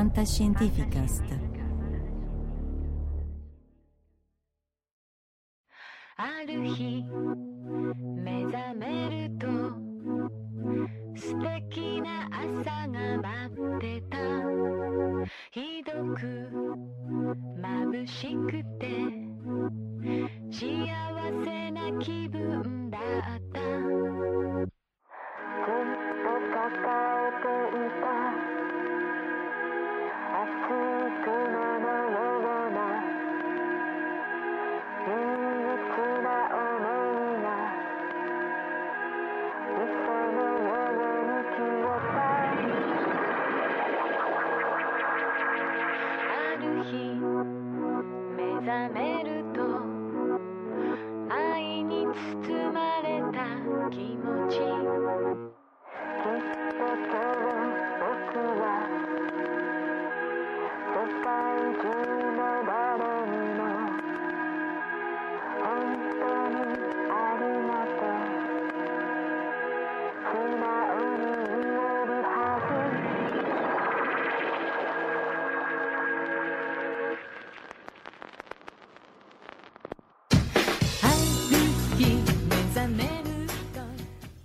Fantascientificast. あ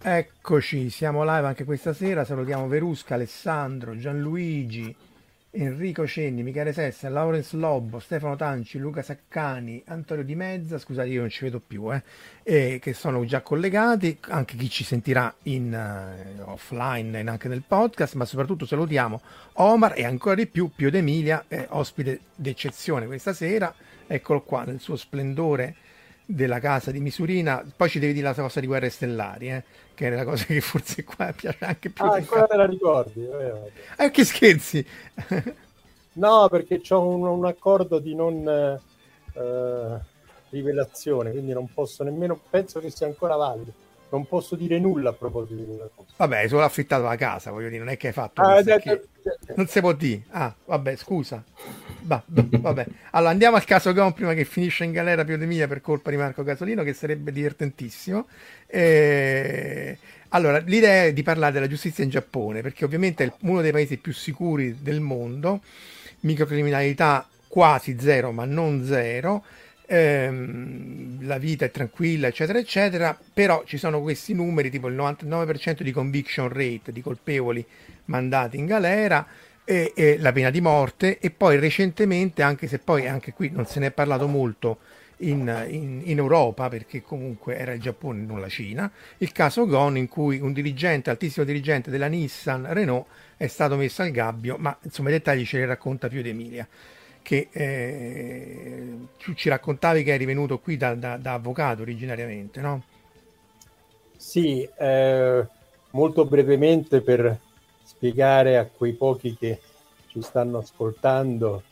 Eccoci, siamo live anche questa sera. Salutiamo Verusca, Alessandro, Gianluigi, Enrico Cenni, Michele Sessa, Laurence Lobbo, Stefano Tanci, Luca Saccani, Antonio Di Mezza. Scusate, io non ci vedo più, eh, e che sono già collegati. Anche chi ci sentirà in eh, offline e anche nel podcast, ma soprattutto salutiamo Omar e ancora di più Pio D'Emilia, eh, ospite d'eccezione questa sera. Eccolo qua nel suo splendore della casa di Misurina. Poi ci devi dire la cosa di Guerre Stellari, eh, che è la cosa che forse qua piace anche più. Ah, ancora te la ricordi? Eh. Eh, che scherzi! No, perché ho un, un accordo di non eh, rivelazione, quindi non posso nemmeno, penso che sia ancora valido. Non posso dire nulla a proposito di quella cosa. Vabbè, solo affittato la casa, voglio dire, non è che hai fatto Ah, eh, che- eh, Non si può dire. Ah, vabbè, scusa. Va- vabbè. Allora, andiamo al caso Gon prima che finisce in galera Pio De Miglia per colpa di Marco Casolino, che sarebbe divertentissimo. Eh, Allora, l'idea è di parlare della giustizia in Giappone, perché ovviamente è uno dei paesi più sicuri del mondo, microcriminalità quasi zero, ma non zero. Ehm, la vita è tranquilla, eccetera, eccetera, però ci sono questi numeri, tipo il 99% di conviction rate di colpevoli mandati in galera e, e la pena di morte e poi recentemente, anche se poi anche qui non se ne è parlato molto in, in- in Europa, perché comunque era il Giappone, non la Cina, il caso Gon in cui un dirigente, altissimo dirigente della Nissan Renault è stato messo al gabbio, ma insomma i dettagli ce li racconta più Emilia che eh, ci raccontavi che eri venuto qui da, da- da avvocato originariamente, no? Sì, eh, molto brevemente per spiegare a quei pochi che ci stanno ascoltando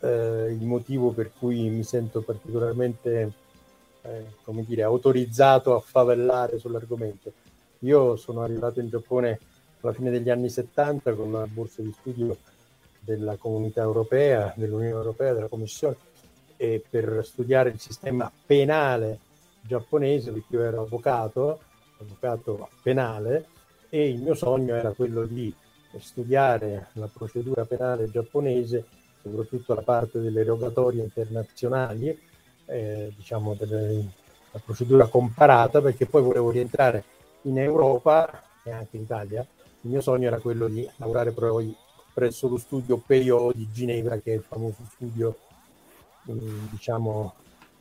eh, il motivo per cui mi sento particolarmente, eh, come dire, autorizzato a favellare sull'argomento. Io sono arrivato in Giappone alla fine degli anni 70 con una borsa di studio della comunità europea, dell'Unione Europea, della Commissione, e per studiare il sistema penale giapponese, perché io ero avvocato, avvocato penale, e il mio sogno era quello di studiare la procedura penale giapponese, soprattutto la parte delle rogatorie internazionali, eh, diciamo delle- la procedura comparata, perché poi volevo rientrare in Europa e anche in Italia. Il mio sogno era quello di lavorare poi presso lo studio Perio di Ginevra, che è il famoso studio eh, diciamo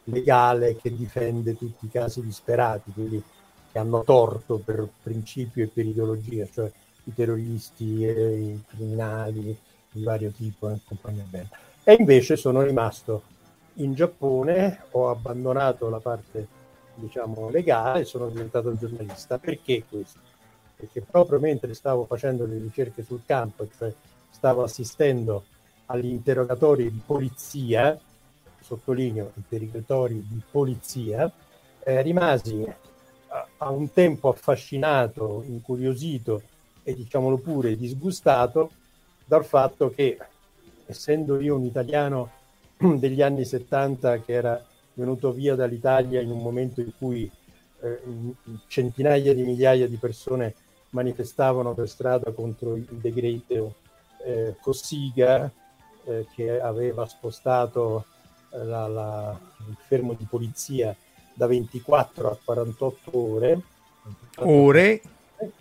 legale che difende tutti i casi disperati, quelli che hanno torto per principio e per ideologia, cioè i terroristi, e i criminali di vario tipo e compagnia bella. E invece sono rimasto in Giappone, ho abbandonato la parte diciamo legale e sono diventato giornalista. Perché questo? perché proprio mentre stavo facendo le ricerche sul campo, cioè stavo assistendo agli interrogatori di polizia, sottolineo interrogatori di polizia, eh, rimasi a, a un tempo affascinato, incuriosito e diciamolo pure disgustato dal fatto che essendo io un italiano degli anni 70 che era venuto via dall'Italia in un momento in cui eh, centinaia di migliaia di persone manifestavano per strada contro il decreto eh, Cossiga eh, che aveva spostato eh, la, la, il fermo di polizia da 24 a 48 ore. Ore,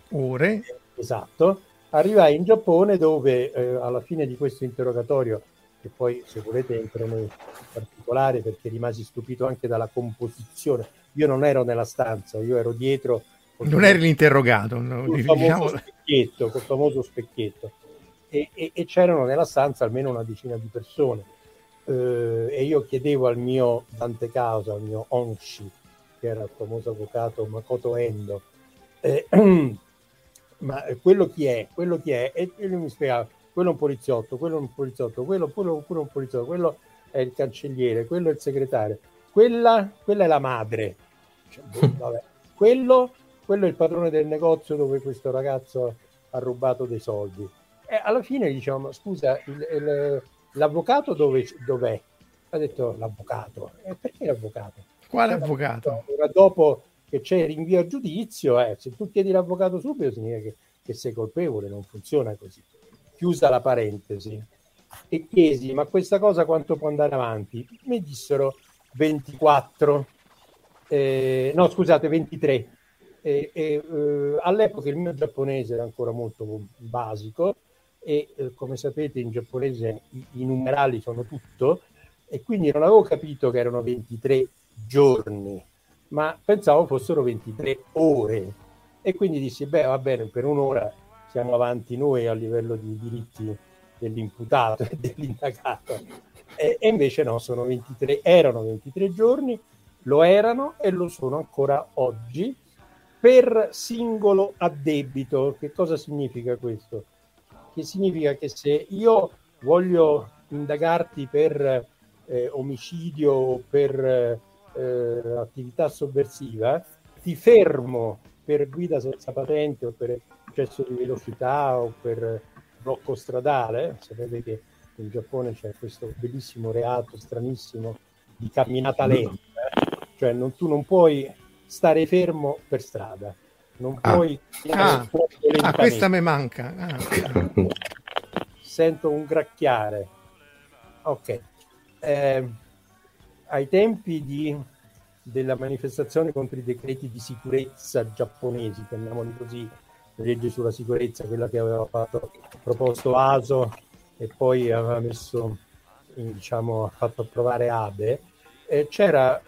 ore. Esatto. Arrivai in Giappone dove eh, alla fine di questo interrogatorio, che poi se volete entro in particolare perché rimasi stupito anche dalla composizione, io non ero nella stanza, io ero dietro. Non eri l'interrogato, no? col, famoso specchietto, col famoso specchietto. E, e, e, c'erano nella stanza almeno una decina di persone. Eh, e io chiedevo al mio Dante Causa, al mio Onshi, che era il famoso avvocato Makoto Endo, eh, ma quello chi è? Quello chi è? E lui mi spiegava, quello è un poliziotto, quello è un poliziotto, quello pure, pure un poliziotto, quello è il cancelliere, quello è il segretario, quella, quella è la madre, cioè, boh, quello, quello, è il padrone del negozio dove questo ragazzo ha rubato dei soldi. E alla fine diciamo, scusa, il, il, l'avvocato dove, dov'è? Ha detto l'avvocato. E perché l'avvocato? Quale avvocato? Ora dopo che c'è il rinvio a giudizio, eh, se tu chiedi l'avvocato subito significa che, che sei colpevole, non funziona così. Chiusa la parentesi. E chiesi, ma questa cosa quanto può andare avanti? Mi dissero 24, eh, no scusate 23. E, e, eh, all'epoca il mio giapponese era ancora molto basico e eh, come sapete in giapponese i, i, numerali sono tutto e quindi non avevo capito che erano 23 giorni, ma pensavo fossero 23 ore e quindi dissi beh va bene per un'ora siamo avanti noi a livello di diritti dell'imputato e dell'indagato e, e invece no, sono 23, erano 23 giorni, lo erano e lo sono ancora oggi per singolo addebito. Che cosa significa questo? Che significa che se io voglio indagarti per eh, omicidio o per eh, attività sovversiva, ti fermo per guida senza patente o per eccesso di velocità o per blocco stradale. Sapete che in Giappone c'è questo bellissimo reato stranissimo di camminata lenta, cioè non, tu non puoi stare fermo per strada, non ah. puoi... Ah, ah questa mi manca. Ah. Sento un gracchiare. Ok. Eh, ai tempi di, della manifestazione contro i decreti di sicurezza giapponesi, chiamiamoli così, legge sulla sicurezza, quella che aveva fatto, proposto ASO e poi aveva messo, diciamo, ha fatto approvare ABE, eh, c'era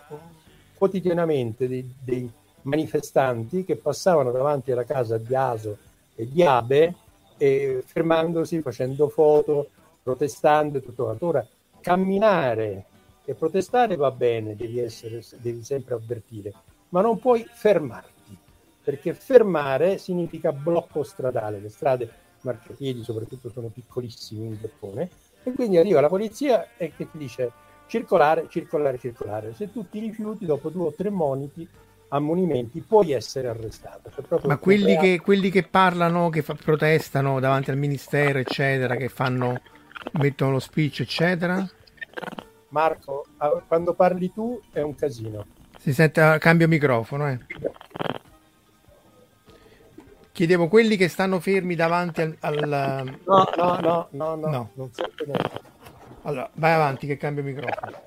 quotidianamente dei, dei, manifestanti che passavano davanti alla casa di Aso e di Abe e fermandosi, facendo foto, protestando e tutto quanto. Ora, camminare e protestare va bene, devi, essere, devi sempre avvertire, ma non puoi fermarti, perché fermare significa blocco stradale. Le strade marciapiedi soprattutto sono piccolissimi in Giappone e quindi arriva la polizia e che ti dice circolare, circolare, circolare. Se tu ti rifiuti dopo due o tre moniti ammonimenti puoi essere arrestato. Cioè Ma quelli che, quelli che, parlano, che fa, protestano davanti al ministero, eccetera, che fanno, mettono lo speech, eccetera? Marco, quando parli tu è un casino. Si sente, cambio microfono, eh. Chiedevo quelli che stanno fermi davanti al... al... No, no, no, no, no, no. non sento niente. Allora, vai avanti che cambio microfono.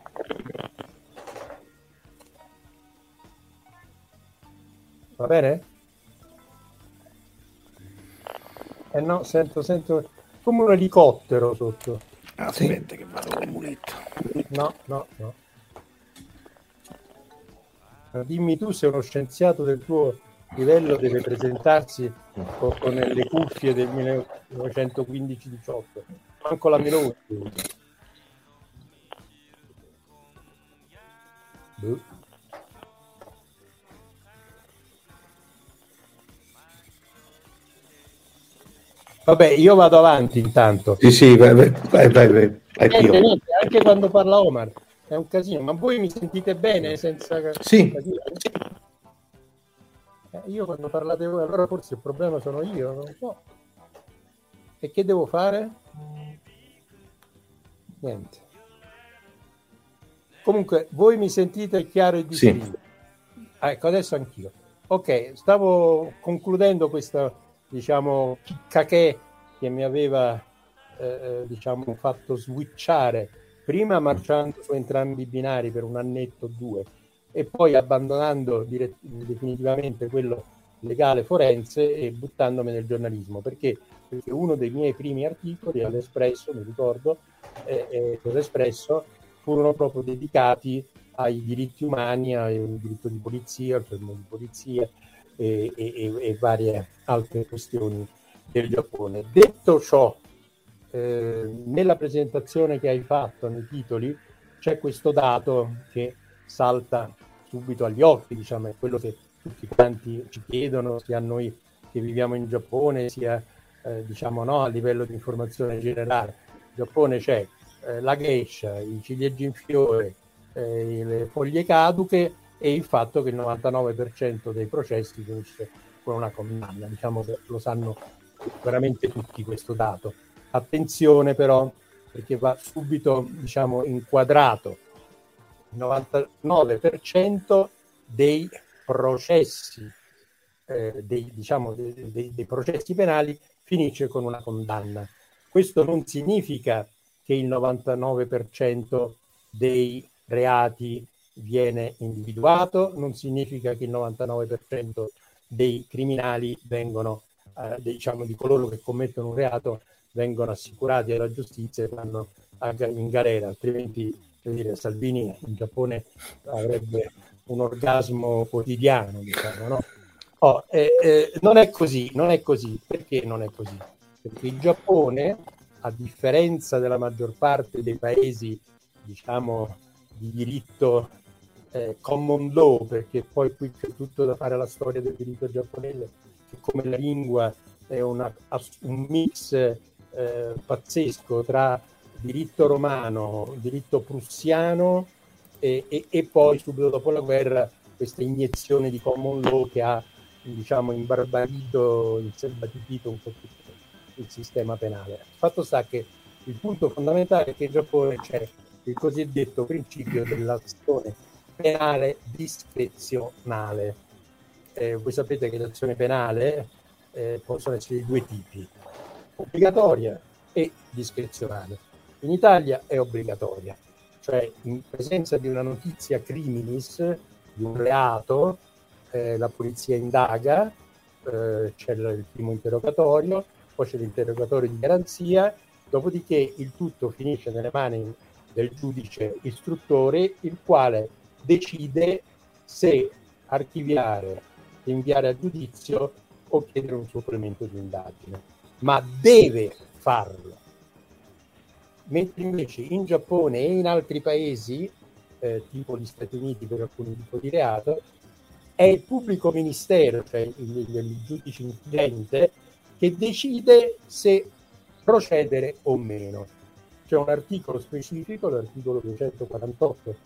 Va bene? Eh no, sento, sento come un elicottero sotto. Aspetta sì. che vado con il muletto. No, no, no. Dimmi tu se uno scienziato del tuo livello deve presentarsi con, con le cuffie del 1915-18 manco la Meloni Vabbè, io vado avanti intanto. Sì, sì, vai, vai, vai, vai, niente, niente, anche quando parla Omar è un casino, ma voi mi sentite bene senza sì. Eh, io quando parlate voi, allora forse il problema sono io, non so. E che devo fare? Niente. Comunque, voi mi sentite chiaro e distinto? Sì. Ah, ecco, adesso anch'io. Ok, stavo concludendo questa, diciamo, chicca che mi aveva, eh, eh, diciamo, fatto switchare prima marciando su entrambi i binari per un annetto o due e poi abbandonando dire- definitivamente quello legale forense e buttandomi nel giornalismo. Perché, perché uno dei miei primi articoli all'Espresso, mi ricordo, eh, eh, furono proprio dedicati ai diritti umani, al diritto di polizia, al fermo di polizia e, e, e, varie altre questioni del Giappone. Detto ciò, eh, nella presentazione che hai fatto nei titoli c'è questo dato che salta subito agli occhi, diciamo, è quello che tutti quanti ci chiedono, sia a noi che viviamo in Giappone, sia eh, diciamo no, a livello di informazione generale. In Giappone c'è eh, la geisha, i ciliegi in fiore, eh, le foglie caduche e il fatto che il 99% dei processi finisce con una condanna. Diciamo che lo sanno veramente tutti questo dato. Attenzione però, perché va subito diciamo, inquadrato. Il 99% dei processi, eh, dei, diciamo, dei, dei, processi penali finisce con una condanna. Questo non significa che il 99% dei reati viene individuato, non significa che il 99% dei criminali vengono, eh, diciamo di coloro che commettono un reato, vengono assicurati alla giustizia e vanno in galera, altrimenti dire, Salvini in Giappone avrebbe un orgasmo quotidiano, diciamo, no? Oh, eh, eh, non è così, non è così. Perché non è così? Perché il Giappone, a differenza della maggior parte dei paesi, diciamo, di diritto eh, common law, perché poi qui c'è tutto da fare alla storia del diritto giapponese, che come la lingua è una, un mix eh, pazzesco tra diritto romano, diritto prussiano e, e, e, poi subito dopo la guerra questa iniezione di common law che ha diciamo imbarbarito, inselvatipito un po' tutto il sistema penale. Il fatto sta che il punto fondamentale è che in Giappone c'è il cosiddetto principio dell'azione penale discrezionale. Eh, voi sapete che l'azione penale eh, possono essere di due tipi, obbligatoria e discrezionale. In Italia è obbligatoria, cioè in presenza di una notizia criminis, di un reato, eh, la polizia indaga, eh, c'è il primo interrogatorio, poi c'è l'interrogatorio di garanzia, dopodiché il tutto finisce nelle mani del giudice istruttore, il quale decide se archiviare, inviare a giudizio o chiedere un supplemento di indagine, ma deve farlo. Mentre invece in Giappone e in altri paesi, eh, tipo gli Stati Uniti per alcuni tipi di reato, è il pubblico ministero, cioè il, il, il giudice incidente, che decide se procedere o meno. C'è un articolo specifico, l'articolo 248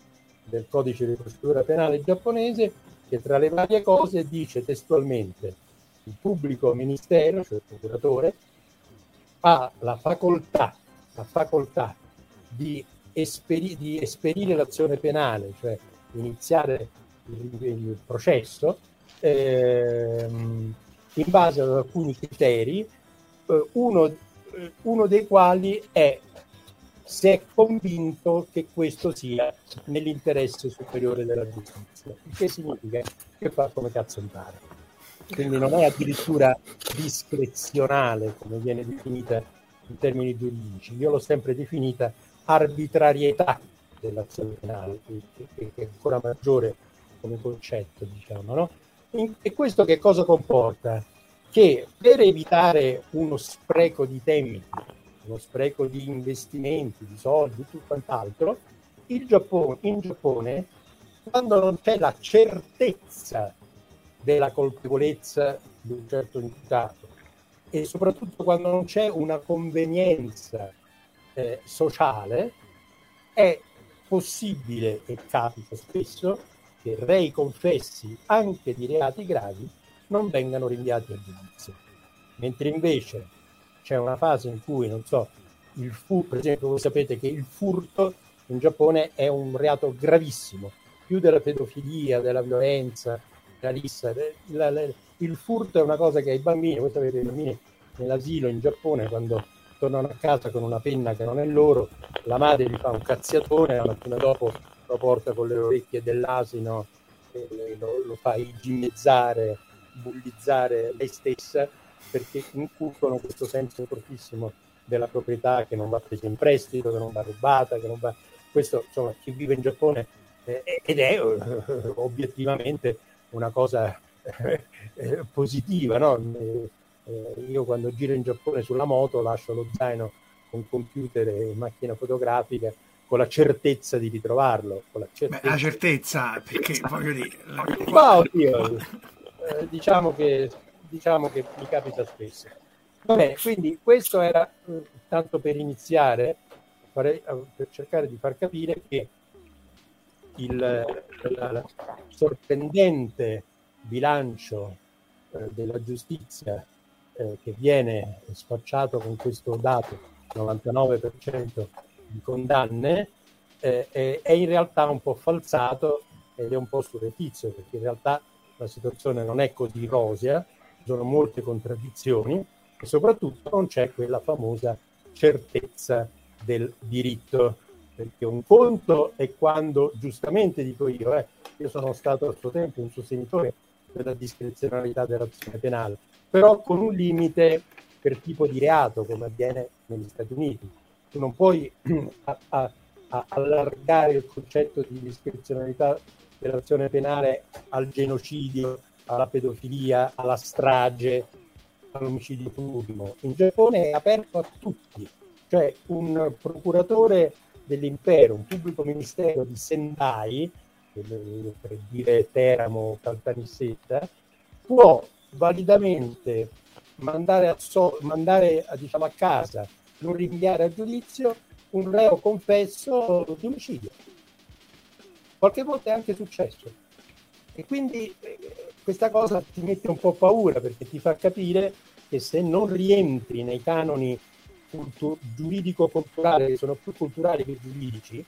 del codice di procedura penale giapponese, che tra le varie cose dice testualmente il pubblico ministero, cioè il procuratore, ha la facoltà, la facoltà di, esperi- di esperire l'azione penale, cioè iniziare il, il processo ehm, in base ad alcuni criteri, eh, uno, eh, uno dei quali è se è convinto che questo sia nell'interesse superiore della giustizia, il che significa che fa come cazzo mi. Quindi non è addirittura discrezionale come viene definita in termini giuridici, io l'ho sempre definita arbitrarietà dell'azione penale, che è ancora maggiore come concetto, diciamo, no? E questo che cosa comporta? Che per evitare uno spreco di tempi, uno spreco di investimenti, di soldi, tutto quant'altro, il Giappone, in Giappone, quando non c'è la certezza della colpevolezza di un certo imputato e soprattutto quando non c'è una convenienza eh, sociale, è possibile e capita spesso che rei confessi anche di reati gravi non vengano rinviati a giudizio. Mentre invece c'è una fase in cui, non so, il fu- per esempio voi sapete che il furto in Giappone è un reato gravissimo, più della pedofilia, della violenza, della lissa. La, la, il furto è una cosa che ai bambini, voi sapete, i bambini nell'asilo in Giappone quando tornano a casa con una penna che non è loro, la madre gli fa un cazziatone, la mattina dopo lo porta con le orecchie dell'asino lo, lo fa igienizzare, bullizzare lei stessa perché inculcono questo senso fortissimo della proprietà che non va presa in prestito, che non va rubata, che non va... Questo, insomma, chi vive in Giappone eh, ed è eh, obiettivamente una cosa eh, positiva, no? Eh, io quando giro in Giappone sulla moto lascio lo zaino con computer e macchina fotografica con la certezza di ritrovarlo. Con la certezza, Beh, la certezza perché voglio dire... La... Ma oddio, eh, diciamo, che, diciamo che mi capita spesso. Vabbè, quindi questo era eh, tanto per iniziare, farei, per cercare di far capire che il, il sorprendente bilancio eh, della giustizia eh, che viene spacciato con questo dato 99% di condanne eh, è in realtà un po' falsato ed è un po' surrettizio perché in realtà la situazione non è così rosea, sono molte contraddizioni e soprattutto non c'è quella famosa certezza del diritto perché un conto è quando giustamente dico io, eh, io sono stato a suo tempo un sostenitore della discrezionalità dell'azione penale, però con un limite per tipo di reato, come avviene negli Stati Uniti. Tu non puoi a, a, a allargare il concetto di discrezionalità dell'azione penale al genocidio, alla pedofilia, alla strage, all'omicidio plurimo. In Giappone è aperto a tutti, cioè un procuratore dell'impero, un pubblico ministero di Sendai, per dire Teramo Caltanissetta, può validamente mandare, a, so, mandare diciamo, a casa, non rinviare a giudizio un reo confesso di omicidio. Qualche volta è anche successo. E quindi eh, questa cosa ti mette un po' paura perché ti fa capire che se non rientri nei canoni cultu- giuridico-culturali, che sono più culturali che giuridici,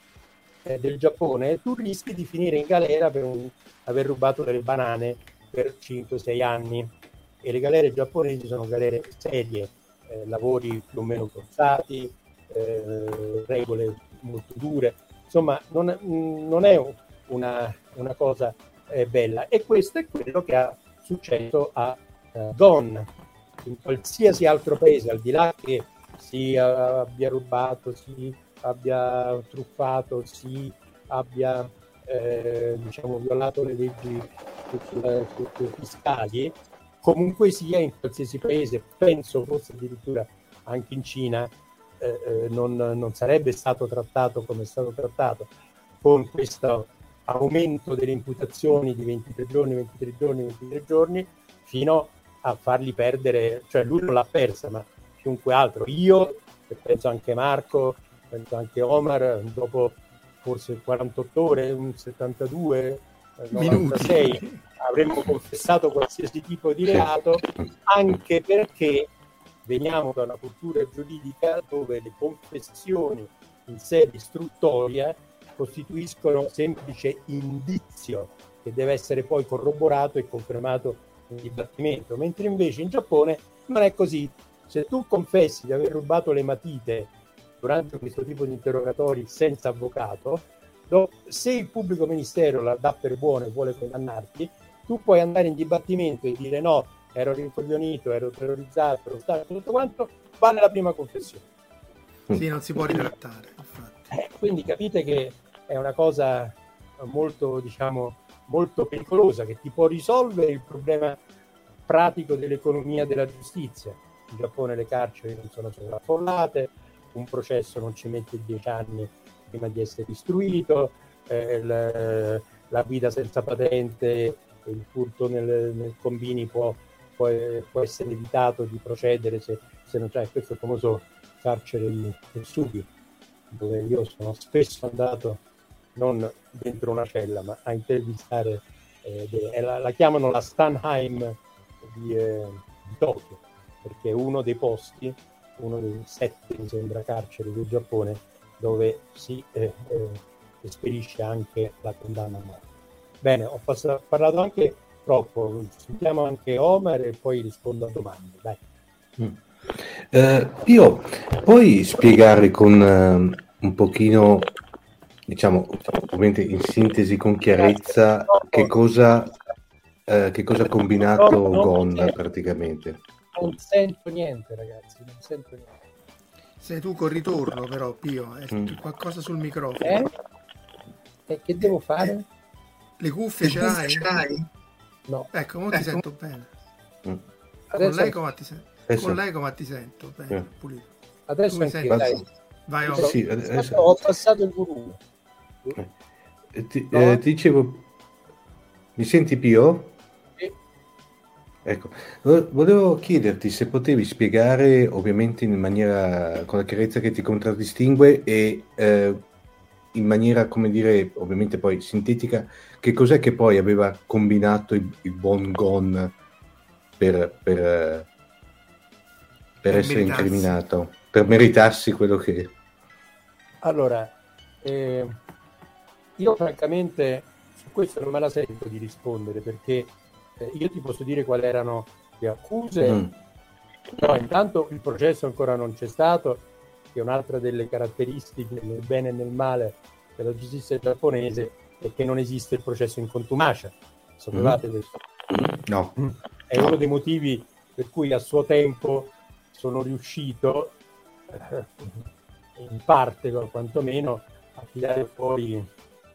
eh, del Giappone, tu rischi di finire in galera per un, aver rubato delle banane per 5-6 anni. E le galere giapponesi sono galere serie, eh, lavori più o meno forzati, eh, regole molto dure. Insomma, non, non è una, una cosa eh, bella. E questo è quello che ha successo a eh, Gon. In qualsiasi altro paese, al di là che si abbia rubato, si abbia truffato, si abbia eh, diciamo, violato le leggi fiscali, comunque sia in qualsiasi paese, penso forse addirittura anche in Cina, eh, eh non, non, sarebbe stato trattato come è stato trattato con questo aumento delle imputazioni di 23 giorni, 23 giorni, 23 giorni, fino a farli perdere, cioè lui non l'ha persa, ma chiunque altro. Io, e penso anche Marco, penso anche Omar, dopo forse 48 ore, un 72, 96, Minuti. avremmo confessato qualsiasi tipo di reato, anche perché veniamo da una cultura giuridica dove le confessioni in sede istruttoria costituiscono semplice indizio che deve essere poi corroborato e confermato in dibattimento, mentre invece in Giappone non è così. Se tu confessi di aver rubato le matite durante questo tipo di interrogatori senza avvocato, se il pubblico ministero la dà per buono e vuole condannarti, tu puoi andare in dibattimento e dire no, ero rincoglionito, ero terrorizzato, ero stato tutto quanto, vale la prima confessione. Sì, non si può ritrattare. Eh, quindi capite che è una cosa molto, diciamo, molto pericolosa che ti può risolvere il problema pratico dell'economia della giustizia. In Giappone le carceri non sono sovraffollate, un processo non ci mette dieci anni prima di essere istruito, eh, la, la, guida senza patente, il furto nel, nel combini può può, può essere evitato di procedere se, se non c'è questo famoso carcere di Subi, dove io sono spesso andato non dentro una cella, ma a intervistare, eh, de, la, la, chiamano la Stanheim di, eh, di Tokyo, perché è uno dei posti, uno dei sette, mi sembra, carceri del Giappone, dove si eh, eh esperisce anche la condanna a morte. Bene, ho passato, parlato anche troppo, sentiamo anche Omar e poi rispondo a domande. Dai. Mm. Eh, Pio, puoi spiegare con eh, un pochino, diciamo, ovviamente in sintesi, con chiarezza, che cosa, eh, che cosa ha combinato Gon praticamente? Non sento niente, ragazzi, non sento niente. Sei tu col ritorno, però, Pio, è mm. qualcosa sul microfono. Eh? E che devo fare? Le cuffie, ce, l'hai? ce l'hai? No. Ecco, ora ecco. ti sento bene. Mm. Adesso... Con l'eco ma ti sento. Adesso... Con l'eco ma ti sento bene, yeah. pulito. Adesso anche, dai. Vai, sì, adesso... Ho passato il volume. Eh, ti, no? eh, ti, dicevo, mi senti Pio? Sì. Ecco, volevo chiederti se potevi spiegare, ovviamente in maniera con la chiarezza che ti contraddistingue e eh, in maniera, come dire, ovviamente poi sintetica, che cos'è che poi aveva combinato il, il buon Gon per, per, per, per essere meritarsi. incriminato, per meritarsi quello che... Allora, eh, io francamente su questo non me la sento di rispondere perché eh, io ti posso dire quali erano le accuse, mm. no, intanto il processo ancora non c'è stato, che è un'altra delle caratteristiche nel bene e nel male della giustizia giapponese è che non esiste il processo in contumacia. Sapevate mm. questo? No. È uno dei motivi per cui a suo tempo sono riuscito, eh, in parte quantomeno, a tirare fuori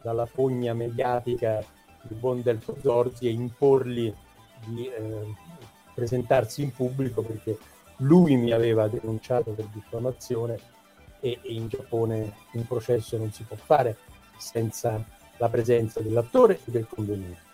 dalla fogna mediatica il buon Delfo Zorzi e imporgli di eh, presentarsi in pubblico perché lui mi aveva denunciato per diffamazione e, e in Giappone un processo non si può fare senza la presenza dell'attore e del convenuto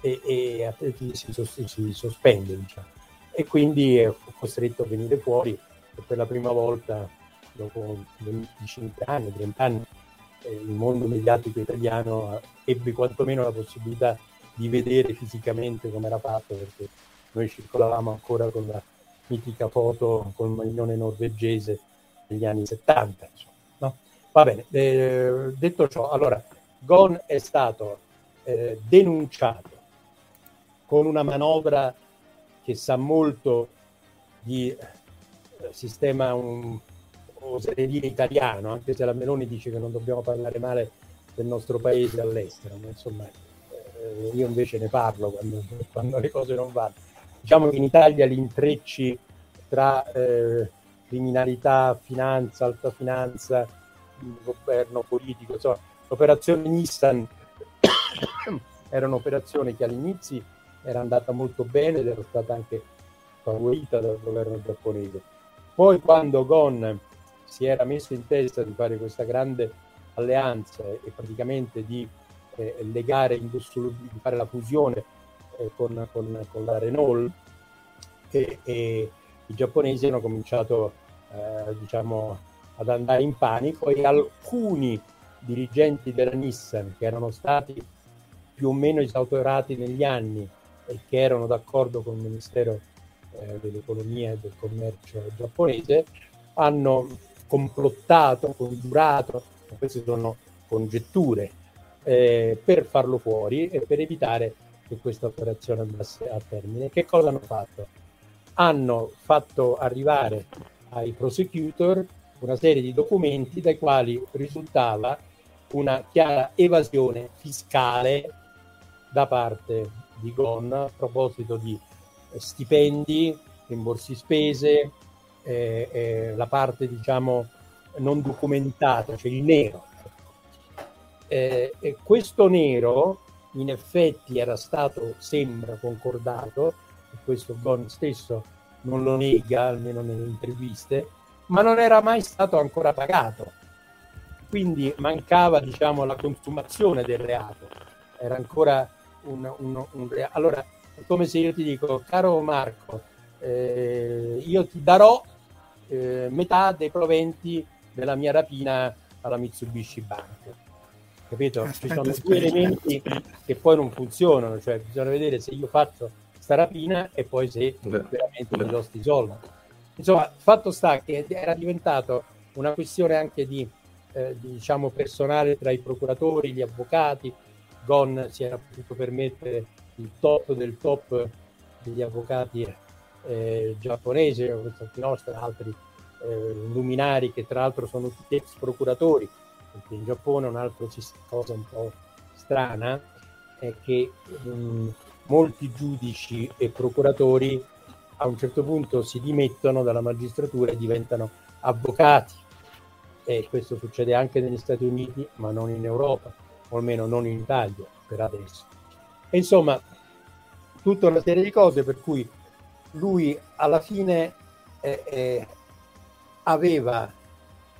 e, e, e si, si, sospende diciamo. e quindi è costretto a venire fuori e per la prima volta dopo 25 anni, 30 anni eh, il mondo mediatico italiano ebbe quantomeno la possibilità di vedere fisicamente come era fatto perché noi circolavamo ancora con la mitica foto col maglione norvegese degli anni 70. Insomma, no? Va bene, eh, detto ciò, allora, Gon è stato eh, denunciato con una manovra che sa molto di eh, sistema, un, oserei dire italiano, anche se la Meloni dice che non dobbiamo parlare male del nostro paese all'estero, ma insomma eh, io invece ne parlo quando, quando, le cose non vanno. Diciamo che in Italia gli intrecci tra eh, criminalità, finanza, alta finanza, governo politico. Insomma, l'operazione Nissan era un'operazione che all'inizio era andata molto bene ed era stata anche favorita dal governo giapponese. Poi quando Gon si era messo in testa di fare questa grande alleanza e praticamente di eh, legare, di fare la fusione eh, con, con, con, la Renault, e, e i giapponesi hanno cominciato eh, diciamo, ad andare in panico e alcuni dirigenti della Nissan che erano stati più o meno esautorati negli anni e che erano d'accordo con il Ministero eh, dell'Economia e del Commercio giapponese hanno complottato, congiurato, queste sono congetture, eh, per farlo fuori e per evitare che questa operazione andasse a termine. Che cosa hanno fatto? Hanno fatto arrivare ai prosecutor una serie di documenti dai quali risultava una chiara evasione fiscale da parte di GON a proposito di stipendi, rimborsi spese, eh, eh, la parte diciamo non documentata, cioè il nero. Eh, e questo nero in effetti era stato, sembra, concordato, e questo GON stesso non lo nega, almeno nelle interviste, ma non era mai stato ancora pagato. Quindi mancava diciamo, la consumazione del reato. Era ancora un, un, un reato. Allora, È come se io ti dico, caro Marco, eh, io ti darò eh, metà dei proventi della mia rapina alla Mitsubishi Bank. Capito? Aspetta, Ci sono aspetta, due elementi che poi non funzionano, cioè bisogna vedere se io faccio sta rapina e poi se Beh, veramente beh. mi do sti soldi. Insomma, fatto sta che era diventato una questione anche di, eh, di, diciamo personale tra i procuratori, gli avvocati. Gon si era potuto permettere il top del top degli avvocati eh, giapponesi, questi nostri altri eh, luminari che tra l'altro sono tutti ex procuratori, perché in Giappone un altro sis- cosa un po' strana è che mh, molti giudici e procuratori a un certo punto si dimettono dalla magistratura e diventano avvocati. E questo succede anche negli Stati Uniti ma non in Europa o almeno non in Italia per adesso. E insomma tutta una serie di cose per cui lui alla fine eh, eh, aveva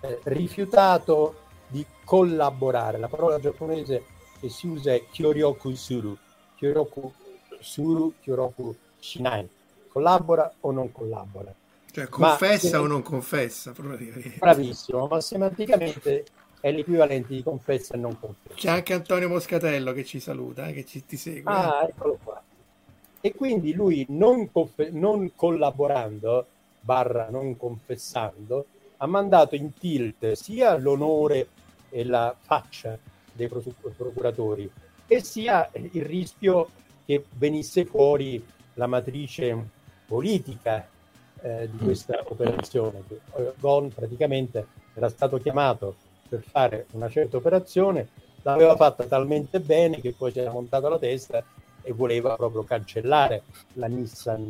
eh, rifiutato di collaborare la parola giapponese che si usa è Kyoryoku Suru Kyoryoku Suru Kyoryoku Shinai collabora o non collabora Cioè, confessa Ma- o non confessa? bravissimo ma semanticamente è l'equivalente di confessa e non confessa C'è anche Antonio Moscatello che ci saluta, eh, che ci, ti segue. Ah, eccolo qua. E quindi lui non, confe- non collaborando, barra non confessando, ha mandato in tilt sia l'onore e la faccia dei procuratori e sia il rischio che venisse fuori la matrice politica eh, di questa operazione. Eh, Gon praticamente era stato chiamato per fare una certa operazione, l'aveva fatta talmente bene che poi si era montato la testa e voleva proprio cancellare la Nissan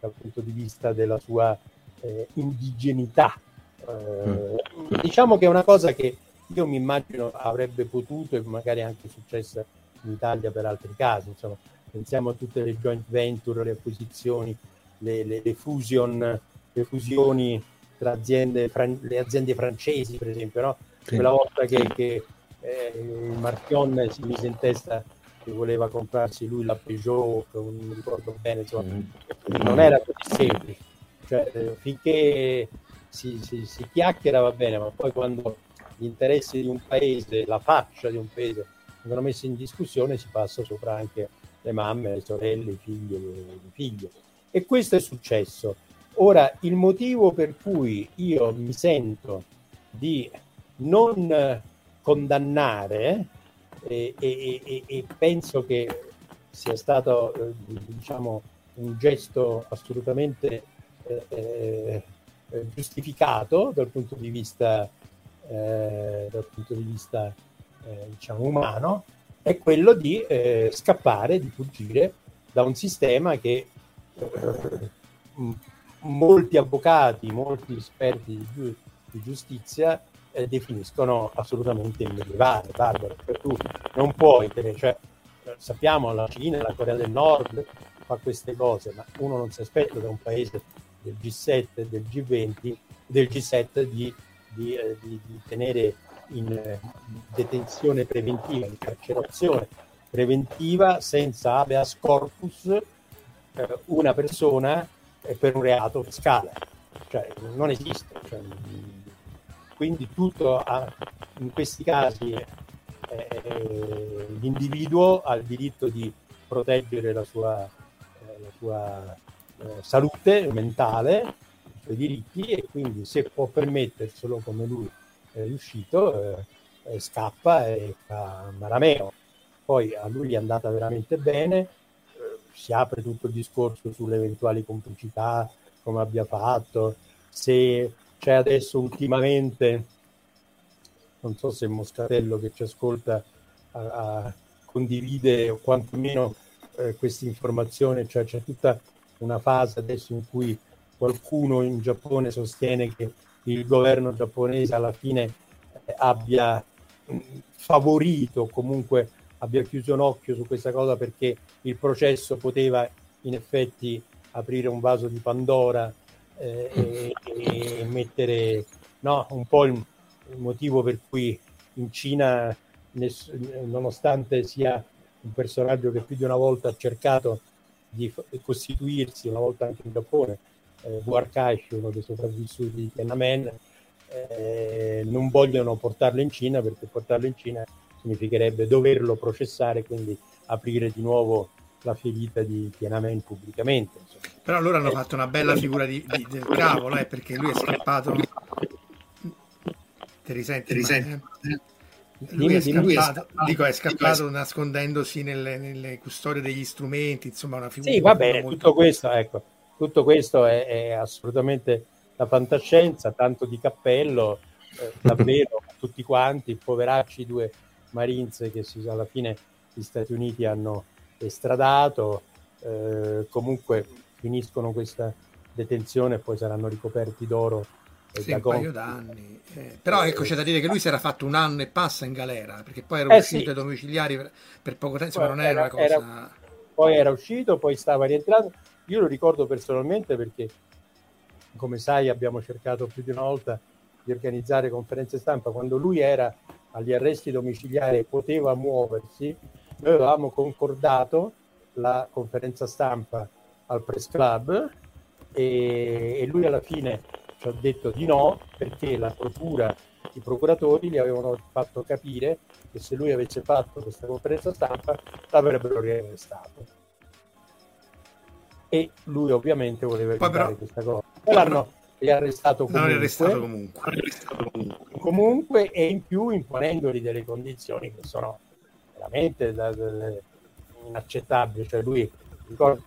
dal punto di vista della sua eh, indigenità. Eh, Diciamo che è una cosa che io mi immagino avrebbe potuto e magari anche successa in Italia per altri casi. Insomma, pensiamo a tutte le joint venture, le acquisizioni, le, le- le fusion, le fusioni tra aziende, fran- le aziende francesi, per esempio, no? Sì. quella volta che, che, eh, il Marchion si mise in testa che voleva comprarsi lui la Peugeot, non mi ricordo bene, insomma, Mm. non era così semplice. Cioè, eh, finché si, si- si chiacchiera va bene, ma poi quando gli interessi di un paese, la faccia di un paese vengono messi in discussione, si passa sopra anche le mamme, le sorelle, i figli, i figli. E questo è successo. Ora, il motivo per cui io mi sento di non condannare e, e- e penso che sia stato eh, diciamo un gesto assolutamente eh, eh, giustificato dal punto di vista eh, dal punto di vista eh, diciamo umano è quello di scappare, di fuggire da un sistema che molti avvocati, molti esperti di giustizia eh, definiscono assolutamente medievale, barbaro. Cioè, tu non puoi tenere, cioè, sappiamo la Cina, la Corea del Nord fa queste cose, ma uno non si aspetta da un paese del G7, del G20, del G7 di, di, eh, di- di tenere in eh, detenzione preventiva, in carcerazione preventiva senza habeas corpus eh, una persona eh, per un reato fiscale. Cioè, non esiste. Cioè, quindi tutto ha- in questi casi eh, l'individuo ha il diritto di proteggere la sua, eh, la sua eh, salute mentale, i suoi diritti e quindi se può permetterselo come lui è riuscito, eh, eh, scappa e fa marameo. Poi a lui è andata veramente bene, eh, si apre tutto il discorso sulle eventuali complicità, come abbia fatto, se c'è adesso ultimamente, non so se Moscatello che ci ascolta a, a condivide o quantomeno eh, questa informazione, cioè c'è tutta una fase adesso in cui qualcuno in Giappone sostiene che il governo giapponese alla fine eh, abbia favorito, comunque abbia chiuso un occhio su questa cosa perché il processo poteva in effetti aprire un vaso di Pandora eh, e, e mettere no, un po' il, il motivo per cui in Cina, ness- nonostante sia un personaggio che più di una volta ha cercato di costituirsi una volta anche in Giappone. Eh, Buarkashi, uno dei sopravvissuti di Tiananmen, eh, non vogliono portarlo in Cina perché portarlo in Cina significherebbe doverlo processare, quindi aprire di nuovo la ferita di Tiananmen pubblicamente. insomma. Però loro hanno fatto una bella figura di, di- del cavolo, eh, perché lui è scappato. Ti risenti? Ti risenti? eh? Lui è Dimmi, dimmi. scappato, dico, è scappato Dico, nascondendosi nelle, nelle custodie degli strumenti, insomma, una figura Sì, va bene, molto- tutto questo, ecco, tutto questo è, è assolutamente la fantascienza, tanto di cappello, eh, davvero, tutti quanti, poveracci due Marines che si- alla fine gli Stati Uniti hanno estradato, eh, comunque finiscono questa detenzione e poi saranno ricoperti d'oro Sì, un paio d'anni. Eh, però ecco, c'è da dire che lui si era fatto un anno e passa in galera, perché poi era Eh, uscito sì. ai domiciliari per, per poco tempo, insomma, non era, era- una cosa... poi era uscito, poi stava rientrando. Io lo ricordo personalmente perché, come sai, abbiamo cercato più di una volta di organizzare conferenze stampa. Quando lui era agli arresti domiciliari e poteva muoversi, noi avevamo concordato la conferenza stampa al press club e, e lui alla fine ci ha detto di no perché la procura, i procuratori gli avevano fatto capire che se lui avesse fatto questa conferenza stampa l'avrebbero riarrestato. E lui ovviamente voleva evitare però- questa cosa. Poi l'hanno riarrestato comunque, arrestato comunque. comunque e in più imponendogli delle condizioni che sono veramente da- da- inaccettabili. Cioè lui ricordo,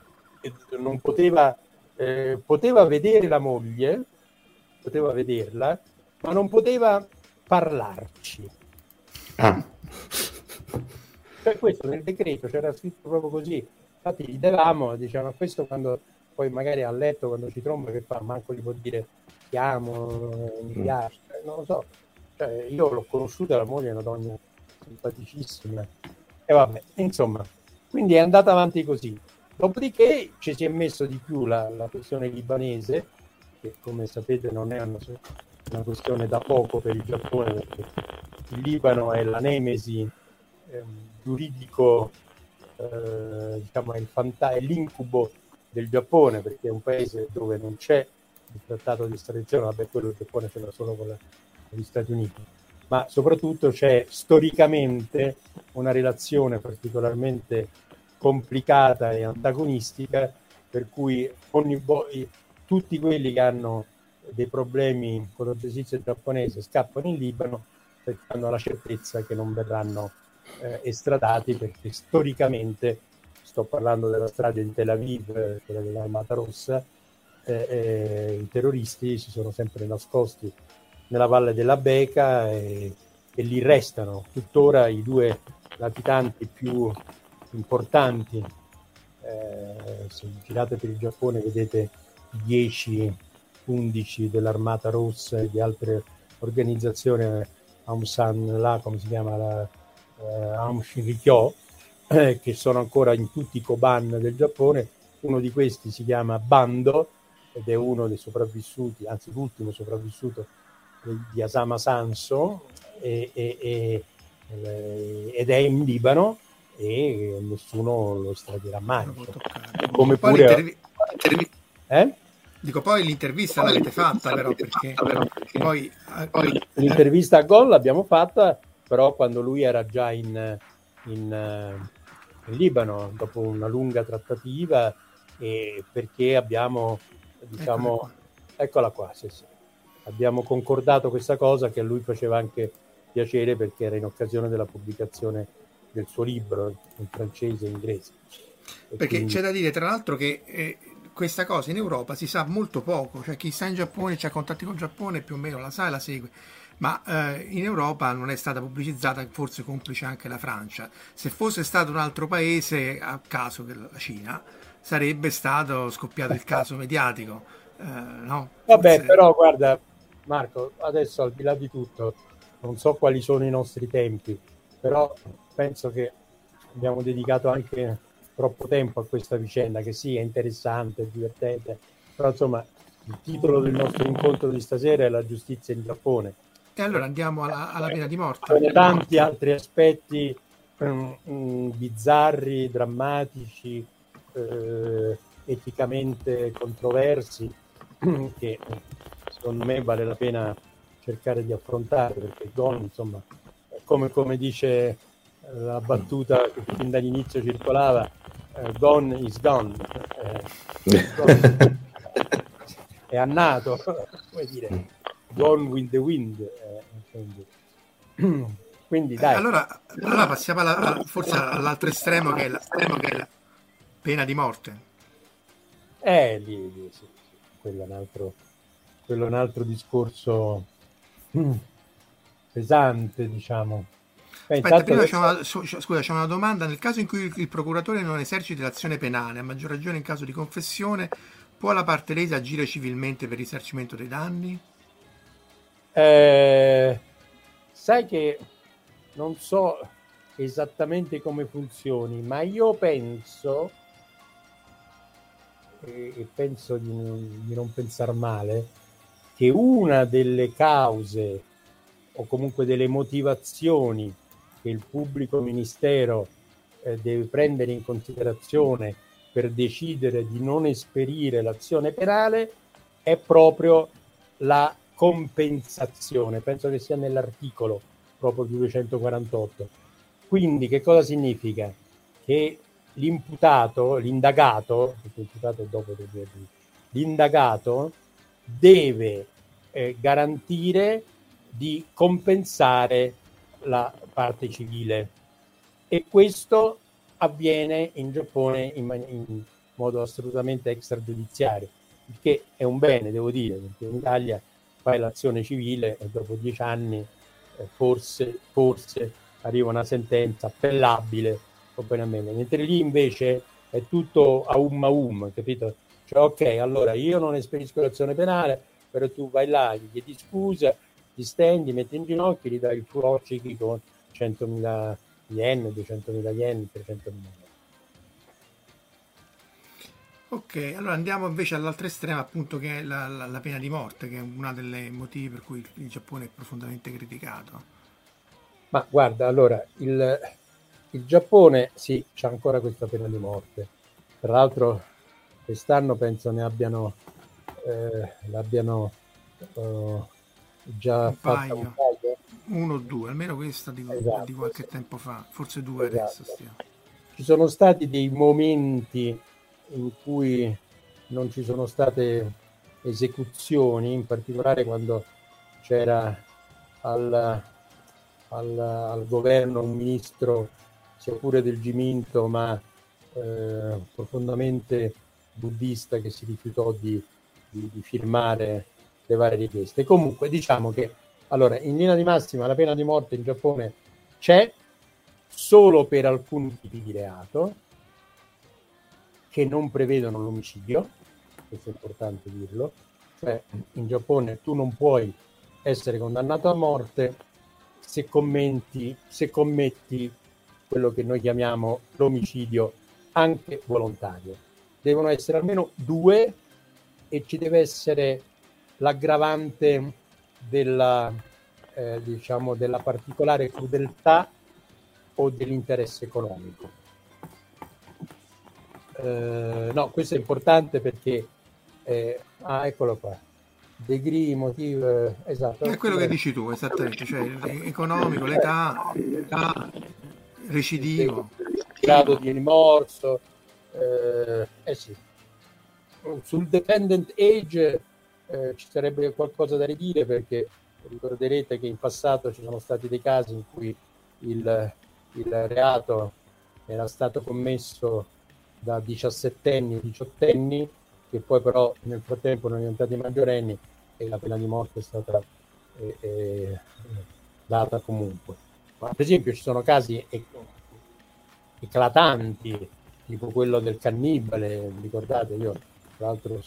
non poteva, eh, poteva vedere la moglie, poteva vederla, ma non poteva parlarci. Ah, Cioè, questo nel decreto c'era scritto proprio così. Infatti gli davamo, diciamo, questo quando poi magari a letto, quando ci tromba, che fa, manco gli può dire ti amo, mi Mm. piace, non lo so. Cioè, io l'ho conosciuta, la moglie è una donna simpaticissima. E vabbè, insomma, quindi è andata avanti così. Dopodiché ci si è messo di più la, la questione libanese, che come sapete non è una, una questione da poco per il Giappone, perché il Libano è la nemesi ehm, giuridico, eh, diciamo, è, fanta- è l'incubo del Giappone, perché è un paese dove non c'è il trattato di estradizione, vabbè, quello il Giappone ce l'ha solo con, la- con gli Stati Uniti, ma soprattutto c'è storicamente una relazione particolarmente complicata e antagonistica, per cui i- tutti quelli che hanno dei problemi con giustizia giapponese scappano in Libano perché hanno la certezza che non verranno eh, estradati perché storicamente, sto parlando della strage di Tel Aviv, eh, quella dell'Armata Rossa, eh, eh, i terroristi si sono sempre nascosti nella valle della Beca e, e lì restano tuttora i due latitanti più importanti. Eh, se girate per il Giappone vedete 10, 11 dell'Armata Rossa e di altre organizzazioni, Aung San là, come si chiama, la, eh, Aung Shinrikyo, eh, che sono ancora in tutti i Koban del Giappone. Uno di questi si chiama Bando ed è uno dei sopravvissuti, anzi l'ultimo sopravvissuto di Asama Sanso e, e- e- eh, ed è in Libano e nessuno lo estradirà mai. Come Poi pure... l'intervi- Eh? Dico, poi l'intervista l'avete fatta però, perché poi... eh, L'intervista a Gol l'abbiamo fatta, però quando lui era già in, in, eh, in Libano, dopo una lunga trattativa, e perché abbiamo, diciamo, eccola qua, sì, sì. Abbiamo concordato questa cosa che a lui faceva anche piacere perché era in occasione della pubblicazione del suo libro in francese e inglese. E Perché quindi- c'è da dire, tra l'altro, che eh, questa cosa in Europa si sa molto poco, cioè chi sta in Giappone, c'ha contatti col Giappone, più o meno la sa e la segue, ma eh, in Europa non è stata pubblicizzata, forse complice anche la Francia. Se fosse stato un altro paese, a caso che la Cina, sarebbe stato scoppiato il caso mediatico, eh, no? Vabbè, Forse- però guarda, Marco, adesso al di là di tutto, non so quali sono i nostri tempi, però penso che abbiamo dedicato anche troppo tempo a questa vicenda, che sì, è interessante, è divertente, però insomma il titolo del nostro incontro di stasera è la giustizia in Giappone. E allora andiamo alla, alla pena di morte. Sono tanti altri aspetti mm, mm, bizzarri, drammatici, eh, eticamente controversi che secondo me vale la pena cercare di affrontare perché Gon insomma come, come dice la battuta che fin dall'inizio circolava eh, gone is gone eh, gone. è annato come dire gone with the wind eh, quindi. quindi dai allora, allora passiamo alla, forse all'altro estremo che, è la, che è la pena di morte eh lì, lì sì, sì. quello è un altro quello è un altro discorso mm, pesante diciamo Beh, Aspetta, prima c'è una, scusa, c'è una domanda. Nel caso in cui il, il procuratore non eserciti l'azione penale, a maggior ragione in caso di confessione, può la parte lesa agire civilmente per risarcimento dei danni? Eh, sai che non so esattamente come funzioni, ma io penso, e, e penso di, di non pensare male, che una delle cause o comunque delle motivazioni che il pubblico ministero eh, deve prendere in considerazione per decidere di non esperire l'azione penale è proprio la compensazione. Penso che sia nell'articolo proprio 248. Quindi che cosa significa? Che l'imputato, l'indagato, l'imputato dopo l'indagato deve eh, garantire di compensare la parte civile e questo avviene in Giappone in, man- in modo assolutamente extragiudiziario, che è un bene, devo dire, perché in Italia fai l'azione civile e dopo dieci anni eh, forse, forse arriva una sentenza appellabile mentre lì invece è tutto a um a um, capito? Cioè, ok, allora io non esperisco l'azione penale, però tu vai là, gli chiedi scusa, ti stendi, metti in ginocchio, gli dai il fuoci con 100.000 yen, 200.000 yen, 300.000 yen. Ok, allora andiamo invece all'altro estremo, appunto, che è la, la, la pena di morte, che è uno dei motivi per cui il Giappone è profondamente criticato. Ma guarda, allora, il, il Giappone sì, c'è ancora questa pena di morte. Tra l'altro, quest'anno penso ne abbiano, eh, l'abbiano uh, già un fatta un paio. Uno o due, almeno questa di, esatto, di qualche sì. tempo fa, forse due esatto. adesso stiamo. Ci sono stati dei momenti in cui non ci sono state esecuzioni, in particolare quando c'era al, al, al governo un ministro, sia pure del Giminto, ma eh, profondamente buddista, che si rifiutò di, di, di firmare le varie richieste. Comunque diciamo che allora, in linea di massima la pena di morte in Giappone c'è solo per alcuni tipi di reato che non prevedono l'omicidio, questo è importante dirlo, cioè in Giappone tu non puoi essere condannato a morte se, commenti, se commetti quello che noi chiamiamo l'omicidio anche volontario. Devono essere almeno due e ci deve essere l'aggravante della, eh, diciamo, della particolare crudeltà o dell'interesse economico. Eh, no, questo è importante perché, eh, ah, eccolo qua, degree, motivo, esatto. È quello che dici tu, esattamente, cioè economico, l'età, l'età recidivo. Grado di rimorso, eh, eh sì. Sul dependent age eh, ci sarebbe qualcosa da ridire perché ricorderete che in passato ci sono stati dei casi in cui il, il reato era stato commesso da 17 18 anni che poi però nel frattempo erano diventati maggiorenni e la pena di morte è stata eh, eh, data comunque. Ma per esempio ci sono casi eclatanti, tipo quello del cannibale, ricordate, io tra l'altro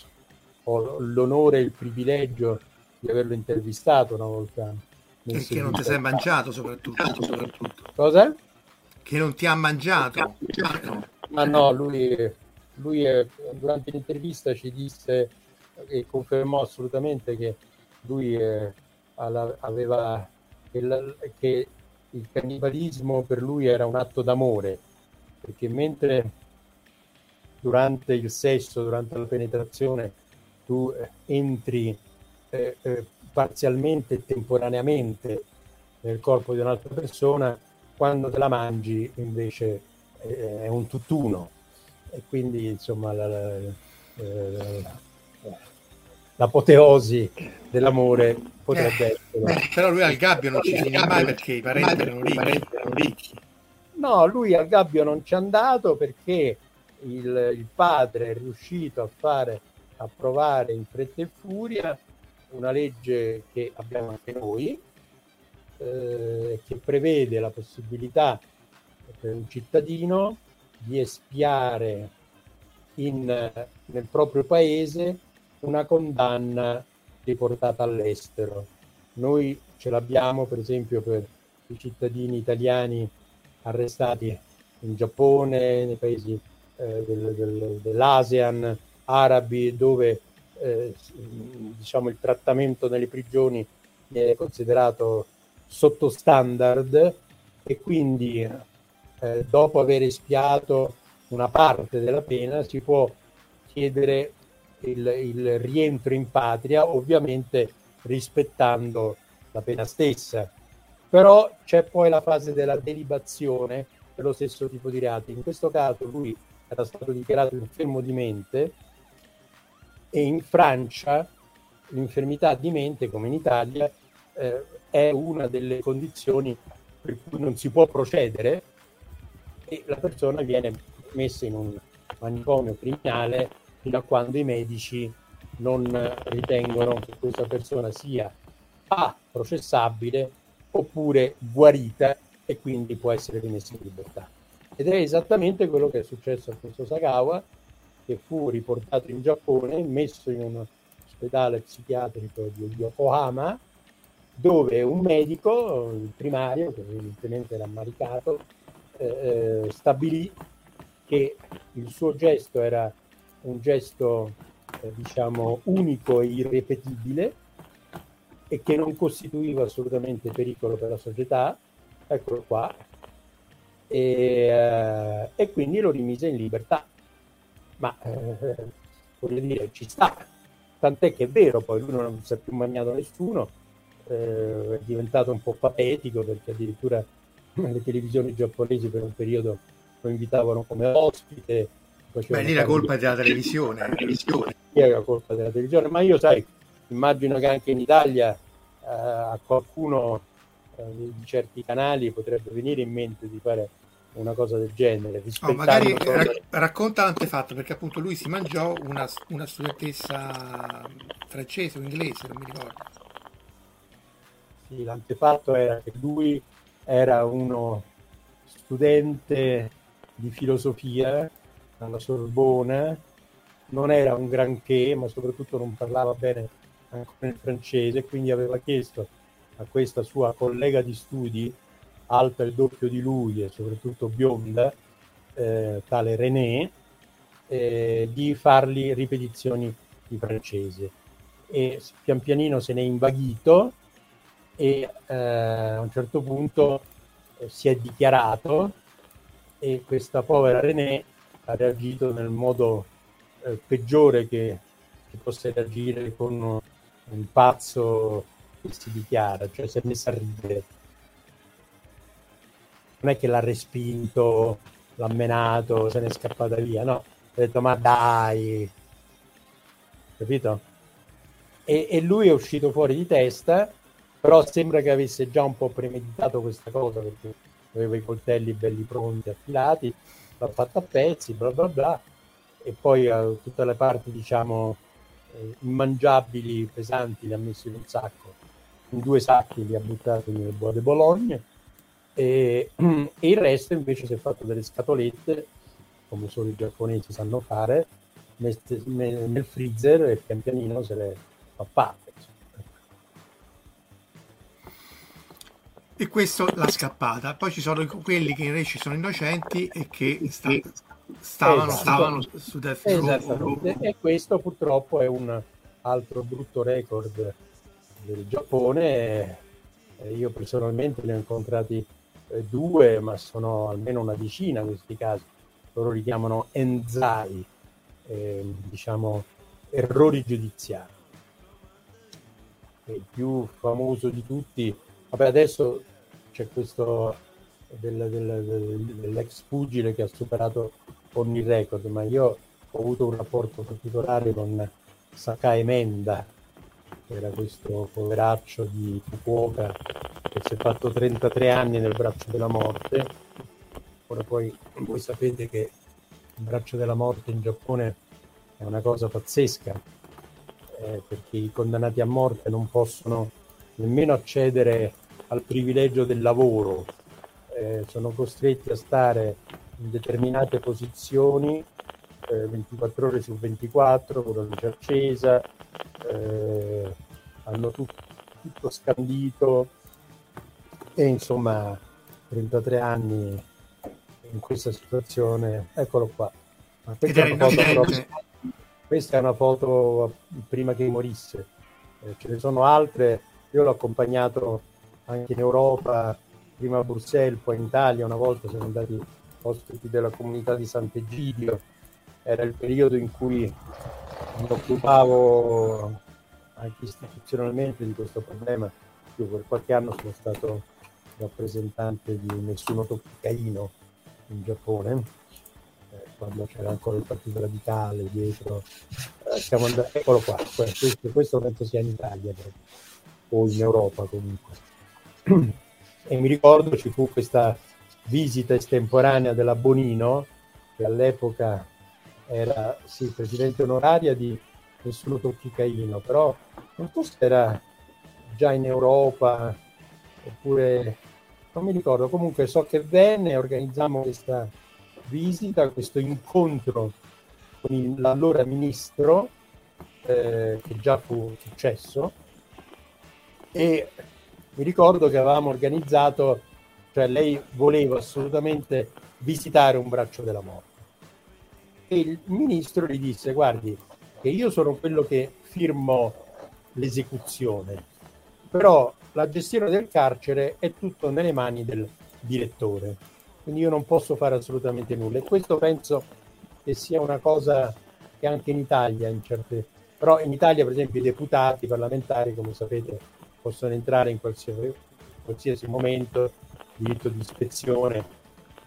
ho l'onore e il privilegio di averlo intervistato una volta. E che non ti sei mangiato soprattutto, soprattutto. Cosa? Che non ti ha mangiato. Ma no, lui, lui è, durante l'intervista ci disse e confermò assolutamente che lui è, aveva che, la, che il cannibalismo per lui era un atto d'amore perché mentre durante il sesso, durante la penetrazione, tu eh, entri eh, eh, parzialmente e temporaneamente nel corpo di un'altra persona, quando te la mangi invece eh, è un tutt'uno. E quindi insomma la, la, eh, l'apoteosi dell'amore potrebbe Eh, essere. però lui al gabbio non ci finì mai perché i parenti erano ricchi. No, lui al gabbio non ci è andato perché il, il padre è riuscito a fare approvare in fretta e furia una legge che abbiamo anche noi, eh, che prevede la possibilità per un cittadino di espiare in, nel proprio paese una condanna riportata all'estero. Noi ce l'abbiamo per esempio per i cittadini italiani arrestati in Giappone, nei paesi eh, del- del- dell'ASEAN, arabi, dove eh, diciamo, il trattamento nelle prigioni viene considerato sottostandard e quindi eh, dopo aver espiato una parte della pena si può chiedere il, il rientro in patria, ovviamente rispettando la pena stessa. Però c'è poi la fase della delibazione per lo stesso tipo di reati. In questo caso lui era stato dichiarato infermo di mente e in Francia l'infermità di mente, come in Italia, eh, è una delle condizioni per cui non si può procedere e la persona viene messa in un manicomio criminale fino a quando i medici non ritengono che questa persona sia A processabile oppure guarita e quindi può essere rimessa in libertà. Ed è esattamente quello che è successo a questo Sagawa, che fu riportato in Giappone, messo in un ospedale psichiatrico di Yokohama, dove un medico, il primario, che evidentemente era ammalicato, eh, eh, stabilì che il suo gesto era un gesto, eh, diciamo, unico e irrepetibile e che non costituiva assolutamente pericolo per la società, eccolo qua, e, eh, e quindi lo rimise in libertà. Ma eh, voglio dire, ci sta, tant'è che è vero, poi lui non si è più mangiato nessuno, eh, è diventato un po' patetico perché addirittura le televisioni giapponesi per un periodo lo invitavano come ospite. Beh, lì la colpa è della televisione. la televisione. è la colpa della televisione, ma io sai, immagino che anche in Italia eh, a qualcuno di certi canali potrebbe venire in mente di fare una cosa del genere. Oh, magari rac- racconta l'antefatto perché appunto lui si mangiò una, una studentessa francese o inglese, non mi ricordo. Sì, l'antefatto era che lui era uno studente di filosofia alla Sorbona, non era un granché, ma soprattutto non parlava bene ancora il francese, quindi aveva chiesto a questa sua collega di studi, alta il doppio di lui e soprattutto bionda, eh, tale René, eh, di fargli ripetizioni di francese. E pian pianino se n'è invaghito e eh, a un certo punto eh, si è dichiarato e questa povera René ha reagito nel modo eh, peggiore che, che possa reagire con un pazzo si dichiara, cioè si è messa a ridere. Non è che l'ha respinto, l'ha menato, se n'è scappata via, no, ha detto ma dai, capito? E, e lui è uscito fuori di testa, però sembra che avesse già un po' premeditato questa cosa perché aveva i coltelli belli pronti, affilati, l'ha fatta a pezzi, bla bla bla, e poi eh, tutte le parti, diciamo, eh, immangiabili, pesanti, le ha messe in un sacco, in due sacchi li ha buttati nel Bois de Bologne, e, e il resto invece si è fatto delle scatolette, come solo i giapponesi sanno fare, me- nel freezer e pian pianino se le fa parte. E questo l'ha scappata. Poi ci sono quelli che invece sono innocenti e che sta- stavano, Esatto. stavano su Death Row. Esattamente, e questo purtroppo è un altro brutto record del Giappone. Eh, Io personalmente ne ho incontrati eh, due, ma sono almeno una decina questi casi. Loro li chiamano enzai, eh, diciamo, errori giudiziari. Il più famoso di tutti, vabbè adesso c'è questo del, del, del, dell'ex pugile che ha superato ogni record, ma io ho avuto un rapporto particolare con Sakai Menda, che era questo poveraccio di Fukuoka che si è fatto 33 anni nel braccio della morte. Ora poi voi sapete che il braccio della morte in Giappone è una cosa pazzesca, eh, perché i condannati a morte non possono nemmeno accedere al privilegio del lavoro, eh, sono costretti a stare in determinate posizioni eh, 24 ore su 24 con la luce accesa, eh, hanno tut- tutto scandito. E insomma 33 anni in questa situazione, eccolo qua. Ma questa, è una, proprio, questa è una foto prima che morisse, eh, ce ne sono altre, io l'ho accompagnato anche in Europa, prima a Bruxelles, poi in Italia, una volta siamo andati ospiti della comunità di Sant'Egidio, era il periodo in cui mi occupavo anche istituzionalmente di questo problema. Io per qualche anno sono stato rappresentante di Nessuno Toccaino in Giappone, eh, quando c'era ancora il Partito Radicale dietro. Eh, siamo andati, eccolo qua, questo, questo penso sia in Italia o in Europa comunque. E mi ricordo ci fu questa visita estemporanea della Bonino, che all'epoca era sì, presidente onoraria di Nessuno Tocchi Caino, però non so se era già in Europa oppure non mi ricordo, comunque so che venne, organizzammo questa visita, questo incontro con l'allora ministro, eh, che già fu successo, e mi ricordo che avevamo organizzato, cioè lei voleva assolutamente visitare un braccio della morte. E il ministro gli disse, guardi, che io sono quello che firmo l'esecuzione, però la gestione del carcere è tutto nelle mani del direttore, quindi io non posso fare assolutamente nulla. E questo penso che sia una cosa che anche in Italia, in certe... però in Italia per esempio i deputati, i parlamentari, come sapete, possono entrare in qualsiasi, qualsiasi momento, diritto di ispezione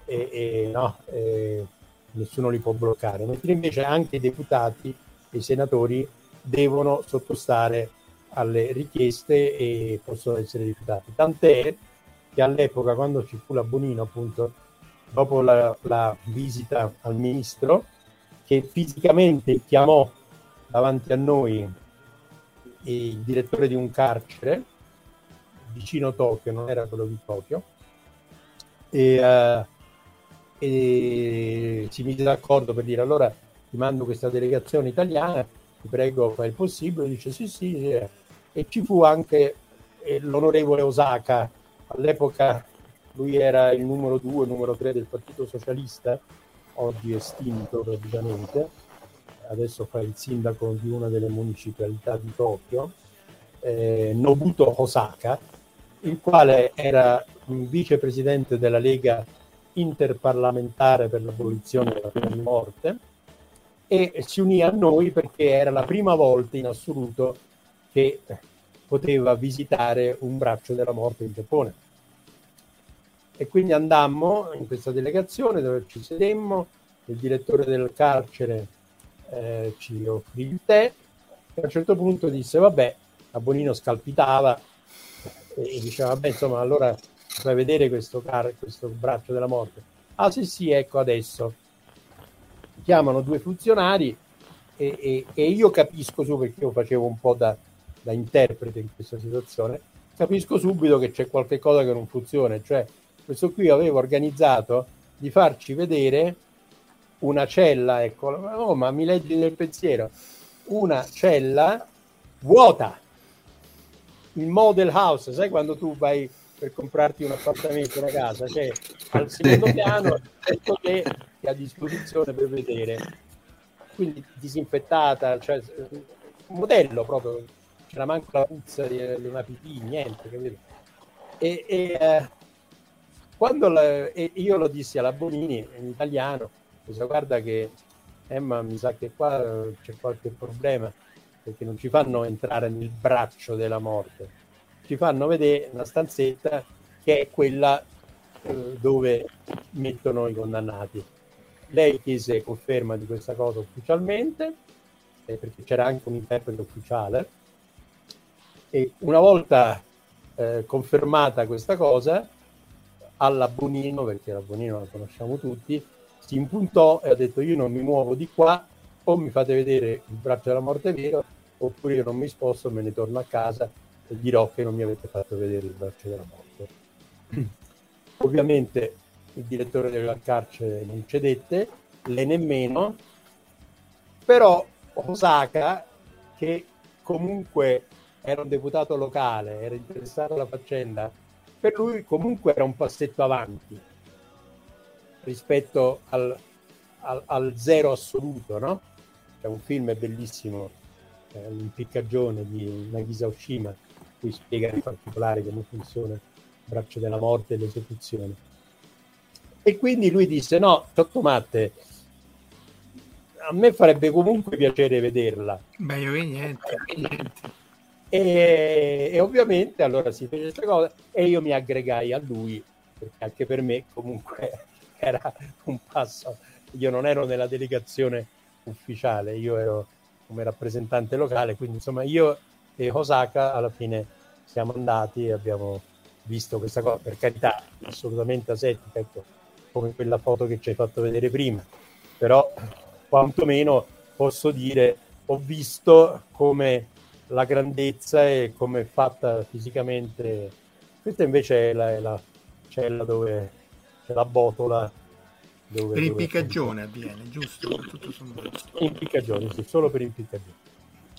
e, e, no, e nessuno li può bloccare, mentre invece anche i deputati e i senatori devono sottostare alle richieste e possono essere rifiutati. Tant'è che all'epoca, quando ci fu la Bonino, appunto, dopo la, la visita al ministro, che fisicamente chiamò davanti a noi il direttore di un carcere vicino Tokyo, non era quello di Tokyo, e, uh, e si mise d'accordo per dire allora ti mando questa delegazione italiana, ti prego fai il possibile, dice sì sì, sì. e ci fu anche eh, l'onorevole Osaka, all'epoca lui era il numero due, numero tre del Partito Socialista, oggi estinto praticamente, adesso fa il sindaco di una delle municipalità di Tokyo, eh, Nobuto Osaka, il quale era vicepresidente della Lega interparlamentare per l'abolizione della pena di morte e si unì a noi perché era la prima volta in assoluto che poteva visitare un braccio della morte in Giappone. E quindi andammo in questa delegazione dove ci sedemmo, il direttore del carcere eh, ci offrì il tè e a un certo punto disse vabbè, a Bonino scalpitava e diceva vabbè insomma allora fai vedere questo, car- questo braccio della morte. Ah sì sì ecco adesso. Chiamano due funzionari e, e, e io capisco su perché io facevo un po' da, da interprete in questa situazione capisco subito che c'è qualche cosa che non funziona. Cioè questo qui aveva organizzato di farci vedere una cella, ecco, oh, ma mi leggi nel pensiero, una cella vuota, il model house, sai quando tu vai per comprarti un appartamento, una casa, c'è al secondo piano tutto che a disposizione per vedere. Quindi disinfettata, cioè un modello proprio, c'era manco la puzza di, di una pipì, niente, capito? E, e eh, quando la, e io lo dissi alla Bonini in italiano, dice, guarda che eh, ma mi sa che qua eh, c'è qualche problema perché non ci fanno entrare nel braccio della morte, ci fanno vedere una stanzetta che è quella eh, dove mettono i condannati. Lei chiese conferma di questa cosa ufficialmente, eh, perché c'era anche un interprete ufficiale, e una volta eh, confermata questa cosa, alla Bonino, perché la Bonino la conosciamo tutti, si impuntò e ha detto io non mi muovo di qua, o mi fate vedere il braccio della morte vero, oppure io non mi sposto, me ne torno a casa dirò che non mi avete fatto vedere il braccio della morte. Ovviamente il direttore della carcere non cedette, lei nemmeno, però Osaka, che comunque era un deputato locale, era interessato alla faccenda, per lui comunque era un passetto avanti rispetto al, al, al zero assoluto, no? C'è un film bellissimo, eh, L'impiccagione di Nagisa Oshima, cui spiega in particolare come funziona il braccio della morte e l'esecuzione. E quindi lui disse: No, Tottomatte, a me farebbe comunque piacere vederla. Beh, io niente, niente. E, e, ovviamente allora si fece questa cosa e io mi aggregai a lui perché anche per me comunque era un passo io non ero nella delegazione ufficiale io ero come rappresentante locale quindi insomma io e Osaka alla fine siamo andati e abbiamo visto questa cosa per carità assolutamente asettica ecco, come quella foto che ci hai fatto vedere prima però quantomeno posso dire ho visto come la grandezza e come è fatta fisicamente. Questa invece è la, è la cella dove c'è la botola. Dove, per impiccagione avviene, giusto? Tutto impiccagione, sì, solo per impiccagione.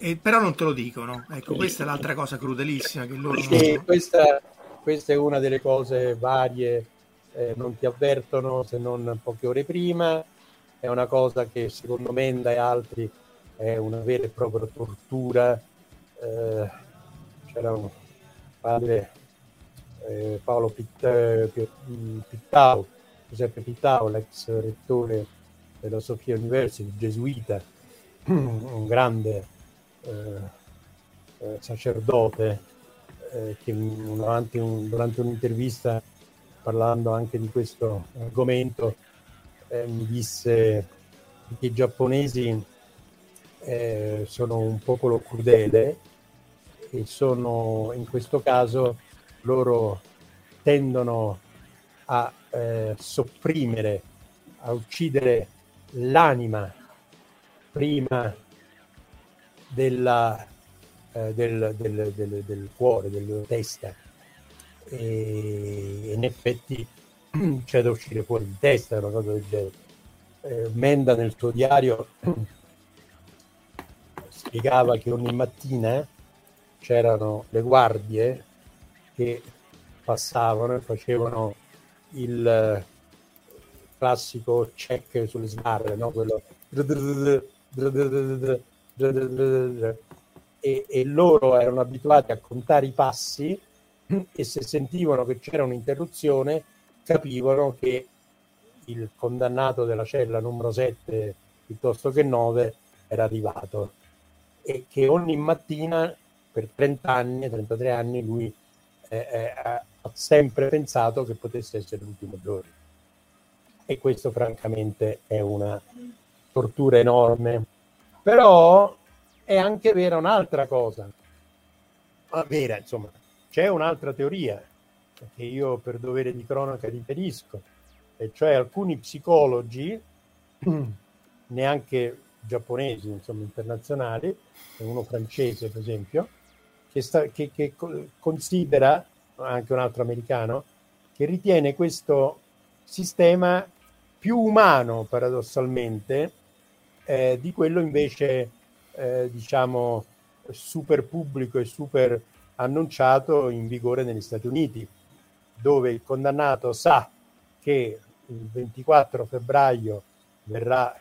E, però non te lo dicono. Ecco, questa è l'altra cosa crudelissima che loro... Sì, non... questa, questa, è una delle cose varie, eh, non ti avvertono se non poche ore prima, è una cosa che secondo Menda e altri è una vera e propria tortura. Eh, c'era un padre eh, Paolo Pitt, eh, Pittao, Giuseppe Pittao, l'ex rettore della Sofia University, gesuita, un grande eh, eh sacerdote eh, che durante, un, durante, un'intervista parlando anche di questo argomento mi disse che i giapponesi sono un popolo crudele e sono in questo caso loro tendono a eh, sopprimere, a uccidere l'anima prima della, eh, del, del, del, del, cuore, della testa. E in effetti c'è da uscire fuori di testa, una cosa del genere. Eh, Menda nel suo diario spiegava che ogni mattina c'erano le guardie che passavano e facevano il classico check sulle sbarre, no? Quello... E, e loro erano abituati a contare i passi e se sentivano che c'era un'interruzione capivano che il condannato della cella numero 7 piuttosto che 9 era arrivato e che ogni mattina per 30 anni, 33 anni, lui eh, eh, ha sempre pensato che potesse essere l'ultimo giorno. E questo francamente è una tortura enorme. Però è anche vera un'altra cosa. Ma vera, insomma, c'è un'altra teoria che io per dovere di cronaca riferisco, e cioè alcuni psicologi, neanche giapponesi, insomma internazionali, uno francese per esempio, che, sta, che, che considera, anche un altro americano, che ritiene questo sistema più umano paradossalmente eh, di quello invece eh, diciamo super pubblico e super annunciato in vigore negli Stati Uniti dove il condannato sa che il 24 febbraio verrà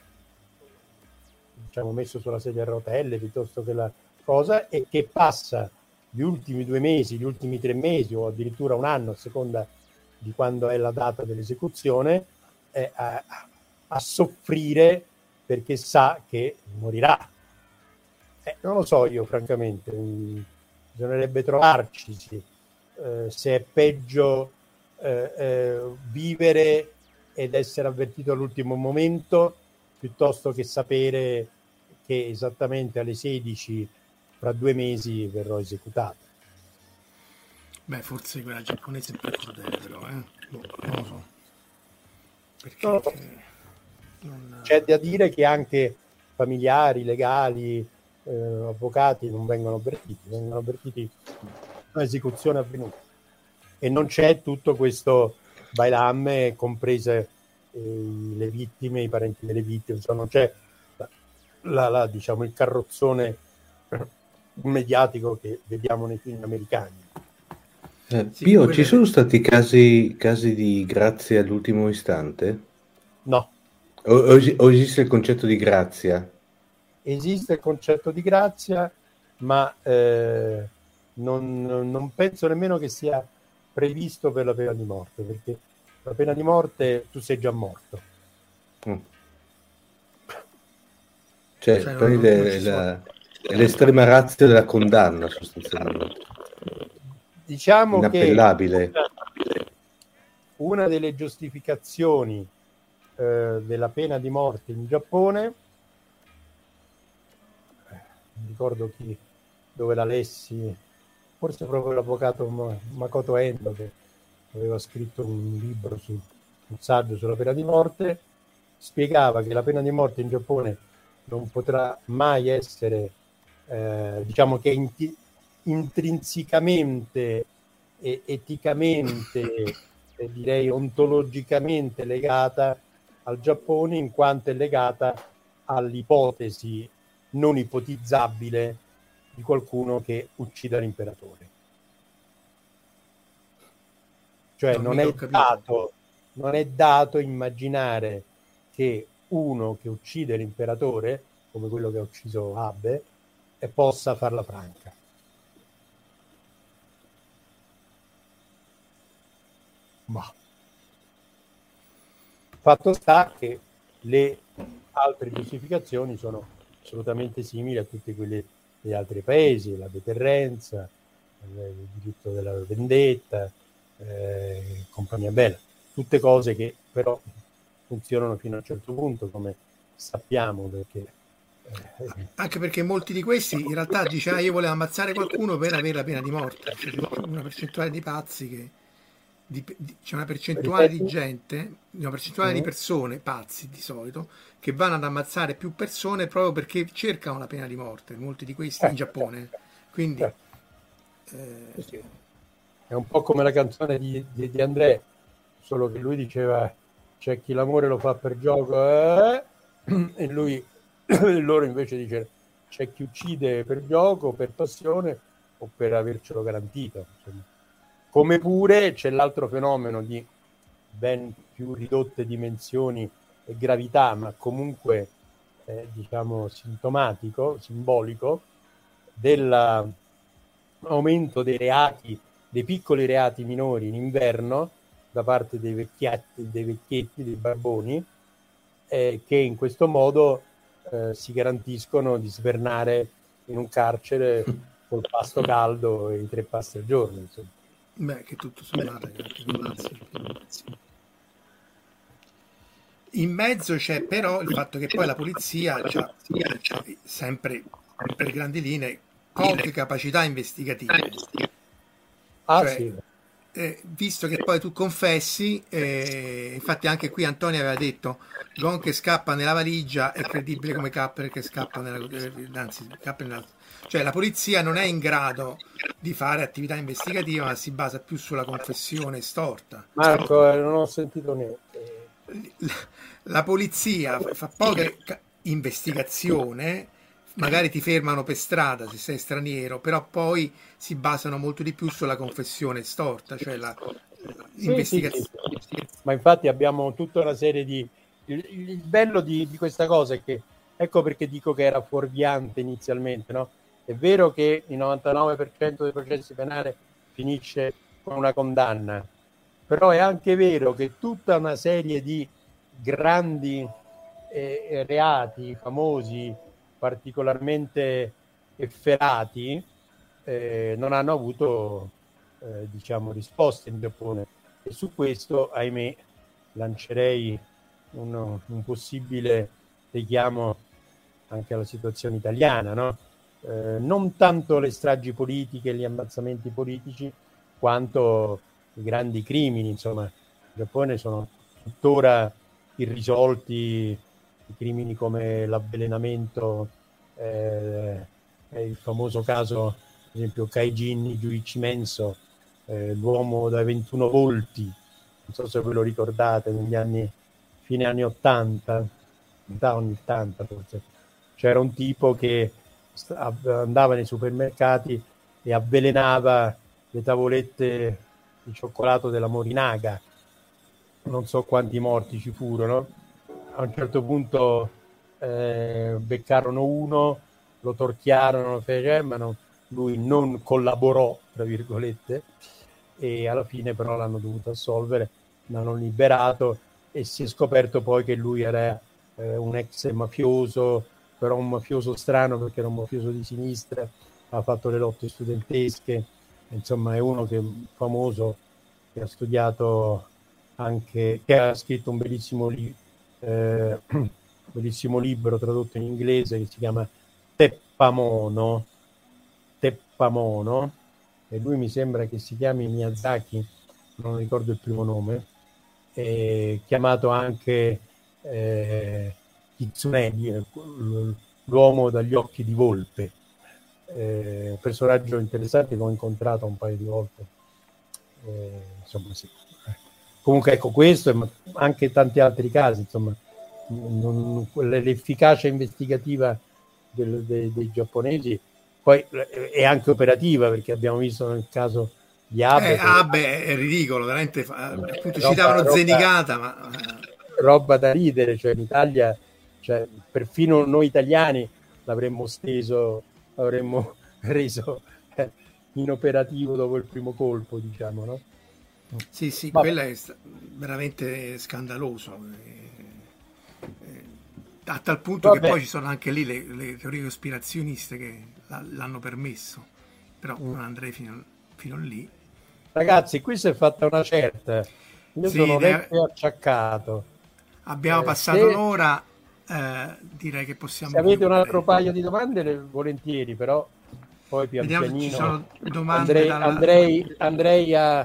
diciamo, messo sulla sedia a rotelle piuttosto che la cosa e che passa gli ultimi due mesi, gli ultimi tre mesi o addirittura un anno a seconda di quando è la data dell'esecuzione, eh, a, a, soffrire perché sa che morirà. Eh, non lo so io, francamente, mm, bisognerebbe trovarci eh, se è peggio eh, eh, vivere ed essere avvertito all'ultimo momento piuttosto che sapere che esattamente alle 16 fra due mesi verrò esecutato. Beh, forse quella giapponese è più crudele, però, eh? Boh, non lo so. Perché No. Non- C'è da dire che anche familiari, legali, eh, avvocati non vengono avvertiti, vengono avvertiti l'esecuzione avvenuta. E non c'è tutto questo bailamme, comprese eh, le vittime, i parenti delle vittime, insomma, non c'è la- la- diciamo, il carrozzone mediatico che vediamo nei film americani. Eh, Sì, Pio, ci sono stati casi, casi di grazia all'ultimo istante? No, O, o o esiste il concetto di grazia? esiste il concetto di grazia, ma eh, non, non penso nemmeno che sia previsto per la pena di morte, perché la pena di morte tu sei già morto. Mm. Cioè, Cioè, non- non la- è l'estrema razza della condanna sostanzialmente. Diciamo che una delle giustificazioni eh, della pena di morte in Giappone, eh, non ricordo chi, dove la lessi, forse proprio l'avvocato Ma- Makoto Endo che aveva scritto un libro su un saggio sulla pena di morte, spiegava che la pena di morte in Giappone non potrà mai essere, eh, diciamo che inti- intrinsecamente e eticamente e direi ontologicamente legata al Giappone in quanto è legata all'ipotesi non ipotizzabile di qualcuno che uccida l'imperatore. Cioè Non non è, dato, non è dato immaginare che uno che uccide l'imperatore, come quello che ha ucciso Abe, e possa farla franca. Ma fatto sta che le altre giustificazioni sono assolutamente simili a tutte quelle degli altri paesi, la deterrenza, il diritto della vendetta, eh, compagnia bella, tutte cose che però funzionano fino a un certo punto, come sappiamo, perché eh, Anche perché molti di questi in realtà dice ah, io volevo ammazzare qualcuno per avere la pena di morte. Cioè, una percentuale di pazzi che di- di- c'è una percentuale di gente, una percentuale di Mhm. persone, pazzi di solito, che vanno ad ammazzare più persone proprio perché cercano la pena di morte, molti di questi in Eh, Giappone. Quindi eh, Sì. È un po' come la canzone di, di, di André, solo che lui diceva c'è chi l'amore lo fa per gioco eh", e lui loro invece dice c'è chi uccide per gioco, per passione o per avercelo garantito. insomma. Come pure c'è l'altro fenomeno di ben più ridotte dimensioni e gravità, ma comunque eh, diciamo sintomatico, simbolico, dell'aumento dei reati, dei piccoli reati minori in inverno da parte dei vecchietti, dei, vecchietti, dei barboni, eh, che in questo modo eh, si garantiscono di svernare in un carcere col pasto caldo e i tre pasti al giorno. Insomma. Beh, che tutto sommato. In mezzo c'è però il fatto che poi la polizia ha sempre per grandi linee poche capacità investigative. Ah Cioè, sì, Eh, visto che poi tu confessi, eh, infatti anche qui Antonio aveva detto Gon che scappa nella valigia è credibile come Capper che scappa nella, eh, anzi, Capper nella- cioè la polizia non è in grado di fare attività investigativa ma si basa più sulla confessione storta. Marco, eh, non ho sentito niente. La polizia fa- poca ca- investigazione, magari ti fermano per strada se sei straniero, però poi si basano molto di più sulla confessione storta, cioè la Sì, investigazione. sì, sì. Ma infatti abbiamo tutta una serie di... Il, il bello di, di questa cosa è che, ecco perché dico che era fuorviante inizialmente, no? È vero che il 99% dei processi penali finisce con una condanna, però è anche vero che tutta una serie di grandi eh, reati famosi, particolarmente efferati, eh, non hanno avuto eh, diciamo, risposte in Giappone. E su questo, ahimè, lancerei un, un possibile richiamo anche alla situazione italiana, no? Eh, non tanto le stragi politiche, gli ammazzamenti politici, quanto i grandi crimini. Insomma, in Giappone sono tuttora irrisolti crimini come l'avvelenamento, eh, il famoso caso, ad esempio, Kaijin Giuichi Menso, eh, l'uomo dai 21 volti, non so se ve lo ricordate, negli anni, fine anni 80, da anni 80 forse, c'era un tipo che andava nei supermercati e avvelenava le tavolette di cioccolato della Morinaga. Non so quanti morti ci furono. A un certo punto eh, beccarono uno, lo torchiarono, ma non, lui non collaborò, tra virgolette, e alla fine però l'hanno dovuto assolvere, l'hanno liberato e si è scoperto poi che lui era eh, un ex mafioso, però un mafioso strano perché era un mafioso di sinistra, ha fatto le lotte studentesche, insomma è uno che è famoso, che ha studiato anche, che ha scritto un bellissimo, li, eh, bellissimo libro tradotto in inglese che si chiama Teppamono, Teppamono, e lui mi sembra che si chiami Miyazaki, non ricordo il primo nome, chiamato anche eh, Kitsune, l'uomo dagli occhi di volpe, eh, un personaggio interessante che ho incontrato un paio di volte. Eh, insomma, sì. Comunque ecco questo e anche tanti altri casi, insomma, non, l'efficacia investigativa del, dei, dei giapponesi poi eh, è anche operativa perché abbiamo visto nel caso di Abe. Eh, Abe è ridicolo, veramente. Appunto, citavano roba, Zenigata, ma roba da ridere, cioè in Italia, cioè, perfino noi italiani l'avremmo steso, l'avremmo reso eh, inoperativo dopo il primo colpo, diciamo, no? Sì, sì, Vabbè. quello è veramente scandaloso. Eh, eh, a tal punto Vabbè. che poi ci sono anche lì le, le teorie cospirazioniste che l'hanno permesso, però mm. non andrei fino, fino lì. Ragazzi, qui si è fatta una certa. Io sì, sono vecchio e acciaccato. Abbiamo eh, passato se... l'ora, eh, direi che possiamo... Se avete un altro paio di domande, volentieri, però poi pian Vediamo pianino andrei, dalla... andrei, andrei a,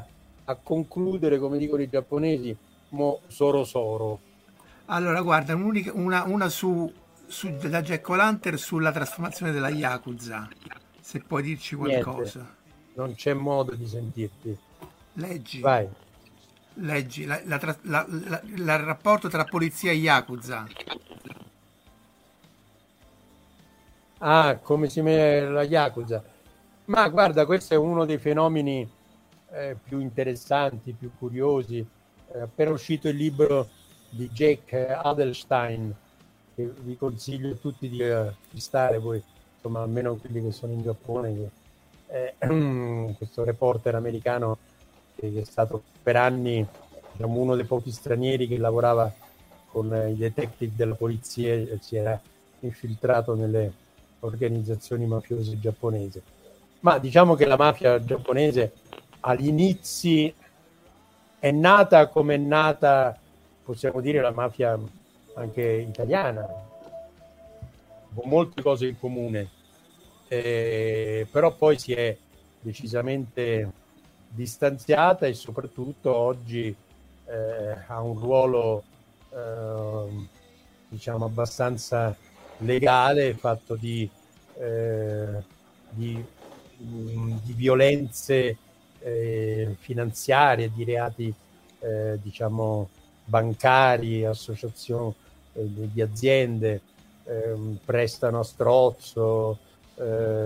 a, concludere, come dicono i giapponesi, mo soro soro. Allora, guarda, una, una su, su, da Jack O'Lantern sulla trasformazione della Yakuza, se puoi dirci qualcosa. Niente, non c'è modo di sentirti. Leggi. Vai leggi la, la, la, il rapporto tra polizia e Yakuza. Ah, come si mette la Yakuza. Ma guarda, questo è uno dei fenomeni eh, più interessanti, più curiosi. È appena uscito il libro di Jake Adelstein, che vi consiglio tutti di uh, stare voi, insomma, almeno quelli che sono in Giappone, che, eh, questo reporter americano che è stato per anni diciamo, uno dei pochi stranieri che lavorava con i detective della polizia e si era infiltrato nelle organizzazioni mafiose giapponesi. Ma diciamo che la mafia giapponese all'inizio è nata come è nata, possiamo dire, la mafia anche italiana, con molte cose in comune, eh, però poi si è decisamente distanziata e soprattutto oggi eh, ha un ruolo eh, diciamo abbastanza legale fatto di, eh, di, di violenze eh, finanziarie, di reati eh, diciamo bancari, associazioni eh, di aziende, ehm, prestano a strozzo,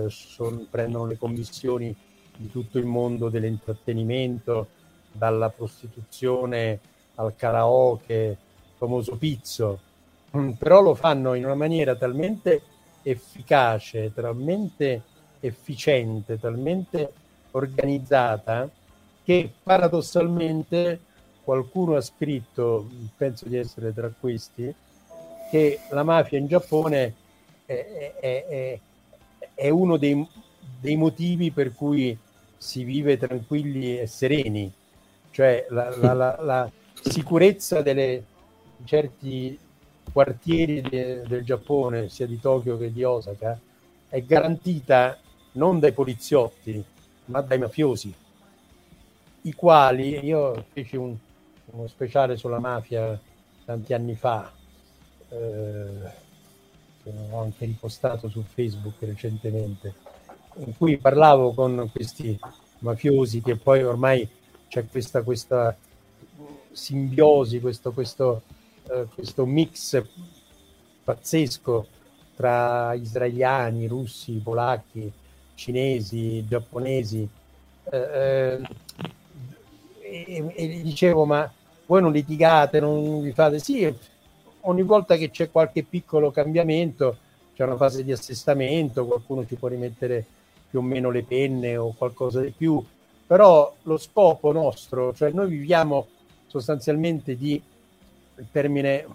son, prendono le commissioni di tutto il mondo dell'intrattenimento, dalla prostituzione al karaoke, famoso pizzo, mm, però lo fanno in una maniera talmente efficace, talmente efficiente, talmente organizzata che paradossalmente qualcuno ha scritto, penso di essere tra questi, che la mafia in Giappone è, è, è, è uno dei, dei, motivi per cui si vive tranquilli e sereni, cioè la, la, la, la sicurezza delle, di certi quartieri de, del Giappone, sia di Tokyo che di Osaka, è garantita non dai poliziotti, ma dai mafiosi, i quali io feci un, uno speciale sulla mafia tanti anni fa, eh, che ho anche ripostato su Facebook recentemente, in cui parlavo con questi mafiosi che poi ormai c'è questa, questa simbiosi, questo, questo, eh, questo mix pazzesco tra israeliani, russi, polacchi, cinesi, giapponesi. Eh, eh, e, e, dicevo, ma voi non litigate, non vi fate? Sì, ogni volta che c'è qualche piccolo cambiamento, c'è una fase di assestamento, qualcuno ci può rimettere più o meno le penne o qualcosa di più, però lo scopo nostro, cioè noi viviamo sostanzialmente di, il termine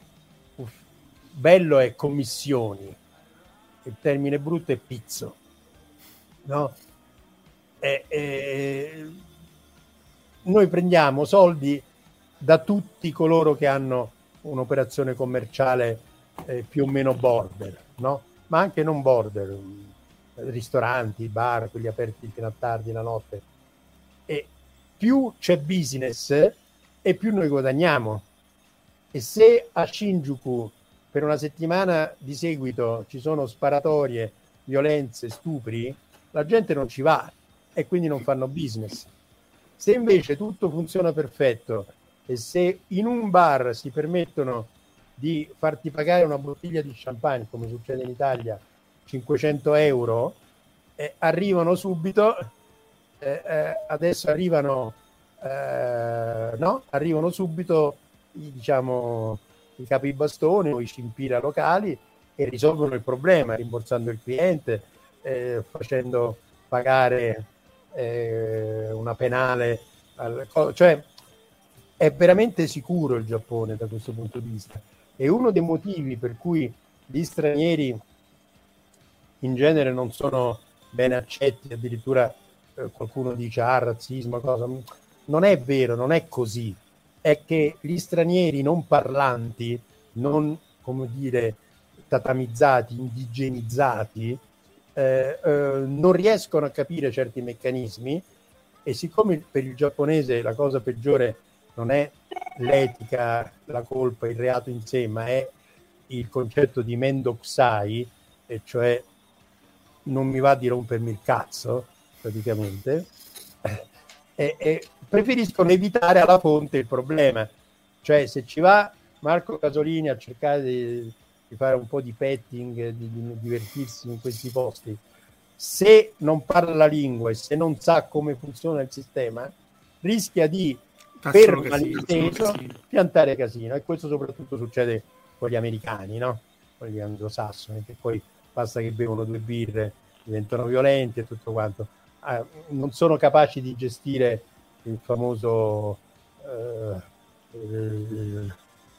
bello è commissioni, il termine brutto è pizzo, no? E, e, noi prendiamo soldi da tutti coloro che hanno un'operazione commerciale eh, più o meno border, no? ma anche non border, ristoranti, bar, quelli aperti fino a tardi la notte. E più c'è business e più noi guadagniamo. E se a Shinjuku per una settimana di seguito ci sono sparatorie, violenze, stupri, la gente non ci va e quindi non fanno business. Se invece tutto funziona perfetto e se in un bar si permettono di farti pagare una bottiglia di champagne, come succede in Italia, 500 euro, eh, arrivano subito, eh, eh, adesso arrivano, eh, no? arrivano subito diciamo, i capi bastoni o i cimpira locali e risolvono il problema, rimborsando il cliente, eh, facendo pagare eh, una penale, al, cioè è veramente sicuro il Giappone da questo punto di vista. E uno dei motivi per cui gli stranieri in genere non sono ben accetti, addirittura eh, qualcuno dice ah, razzismo, cosa. Non è vero, non è così. È che gli stranieri non parlanti, non come dire tatamizzati, indigenizzati, eh, eh, non riescono a capire certi meccanismi e siccome per il giapponese la cosa peggiore non è l'etica, la colpa, il reato in sé, ma è il concetto di mendokusai, e cioè non mi va di rompermi il cazzo, praticamente, e, e preferiscono evitare alla fonte il problema. Cioè, se ci va Marco Casolini a cercare di, di fare un po' di petting, di, di divertirsi in questi posti, se non parla la lingua e se non sa come funziona il sistema, rischia di per malinteso piantare casino e questo soprattutto succede con gli americani, no? con gli anglosassoni che poi basta che bevono due birre diventano violenti e tutto quanto ah, non sono capaci di gestire il famoso eh,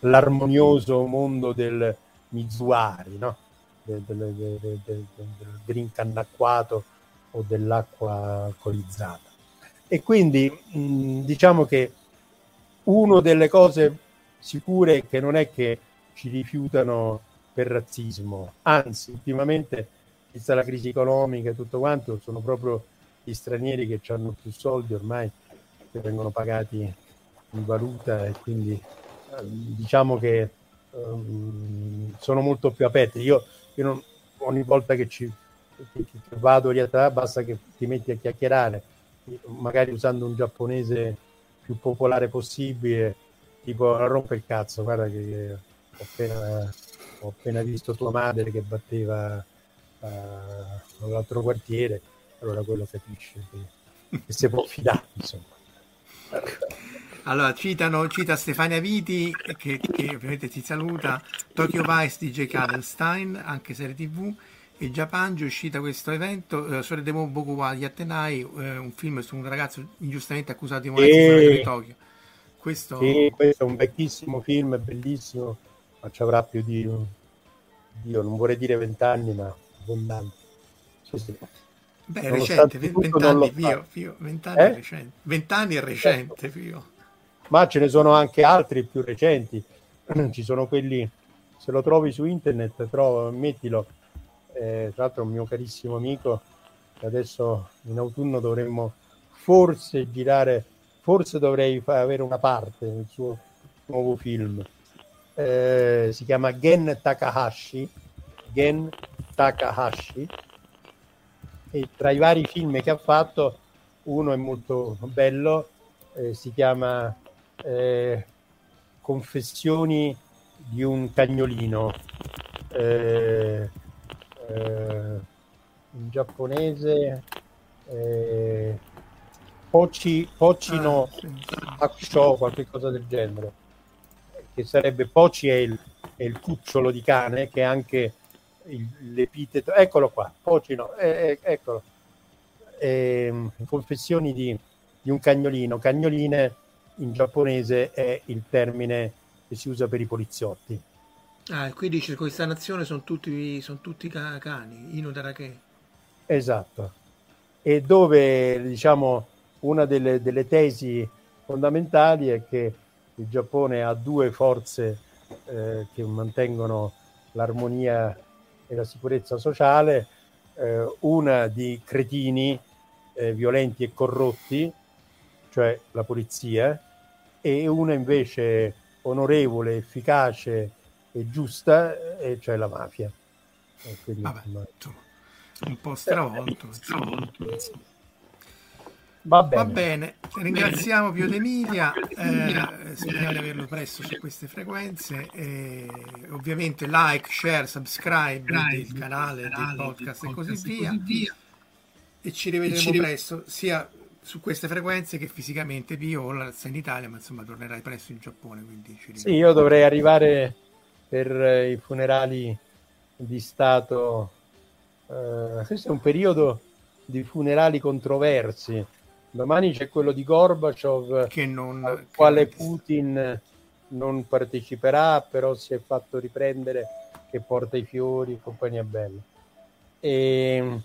l'armonioso mondo del Mizuari no? del, del, del, del drink annacquato o dell'acqua alcolizzata e quindi mh, diciamo che una delle cose sicure che non è che ci rifiutano per razzismo, anzi, ultimamente, vista la crisi economica e tutto quanto, sono proprio gli stranieri che hanno più soldi ormai, che vengono pagati in valuta e quindi eh, diciamo che um, sono molto più aperti. Io, io non, ogni volta che, ci, che, che vado lì a basta che ti metti a chiacchierare, magari usando un giapponese più popolare possibile, tipo rompe il cazzo, guarda che ho appena, ho appena visto tua madre che batteva uh, nell'altro quartiere, allora quello capisce che, che si può fidare, insomma. Allora, citano, cita Stefania Viti, che, che ovviamente ti saluta, Tokyo Vice di J. Kadelstein, anche serie tv, e Japanji è uscita questo evento, eh, Sore Demo Bokuwa di Atenai, eh, un film su un ragazzo ingiustamente accusato di molestia e... di Tokyo. Questo... Sì, questo è un vecchissimo film, bellissimo, ma ci avrà più di io non vorrei dire vent'anni, ma abbondanti. Sì, sì. Beh, è recente, vent'anni, Pio. Pio, vent'anni Eh? è recente. Vent'anni è recente, Pio. Ma ce ne sono anche altri più recenti. Ci sono quelli, se lo trovi su internet, trova, mettilo. Eh, tra l'altro, un mio carissimo amico, adesso in autunno dovremmo forse girare, forse dovrei fa- avere una parte nel suo nuovo film. Eh, si chiama Gen Takahashi. Gen Takahashi. E tra i vari film che ha fatto, uno è molto bello, eh, si chiama eh, Confessioni di un cagnolino. Eh, eh, in giapponese eh, Pochi, Pochi no Ah, sì. Hakusho, qualche cosa del genere, che sarebbe Pochi è il, è il cucciolo di cane, che è anche l'epiteto, eccolo qua, Pochi no, eh, eh, eccolo, Ehm, Confessioni di, di un cagnolino, cagnoline in giapponese è il termine che si usa per i poliziotti. Ah, e qui dice questa nazione sono tutti, sono tutti ca- cani, Inudarake. Esatto. E dove, diciamo, una delle, delle tesi fondamentali è che il Giappone ha due forze eh, che mantengono l'armonia e la sicurezza sociale, eh, una di cretini eh, violenti e corrotti, cioè la polizia, e una invece onorevole, efficace e giusta, e cioè la mafia. Quindi, Vabbè, insomma, insomma, un po' stravolto. Va bene. Va bene, ringraziamo Pio D'Emilia, eh, speriamo di averlo presto su queste frequenze. e ovviamente like, share, subscribe del canale, del podcast e così via. E ci rivedremo presto, sia su queste frequenze che fisicamente Pio ora sta in Italia, ma insomma tornerai presto in Giappone. Quindi ci Sì, io dovrei arrivare per eh, i funerali di Stato. eh, questo è un periodo di funerali controversi. Domani c'è quello di Gorbaciov, che non al che quale non- Putin non parteciperà, però si è fatto riprendere che porta i fiori e compagnia bella. E,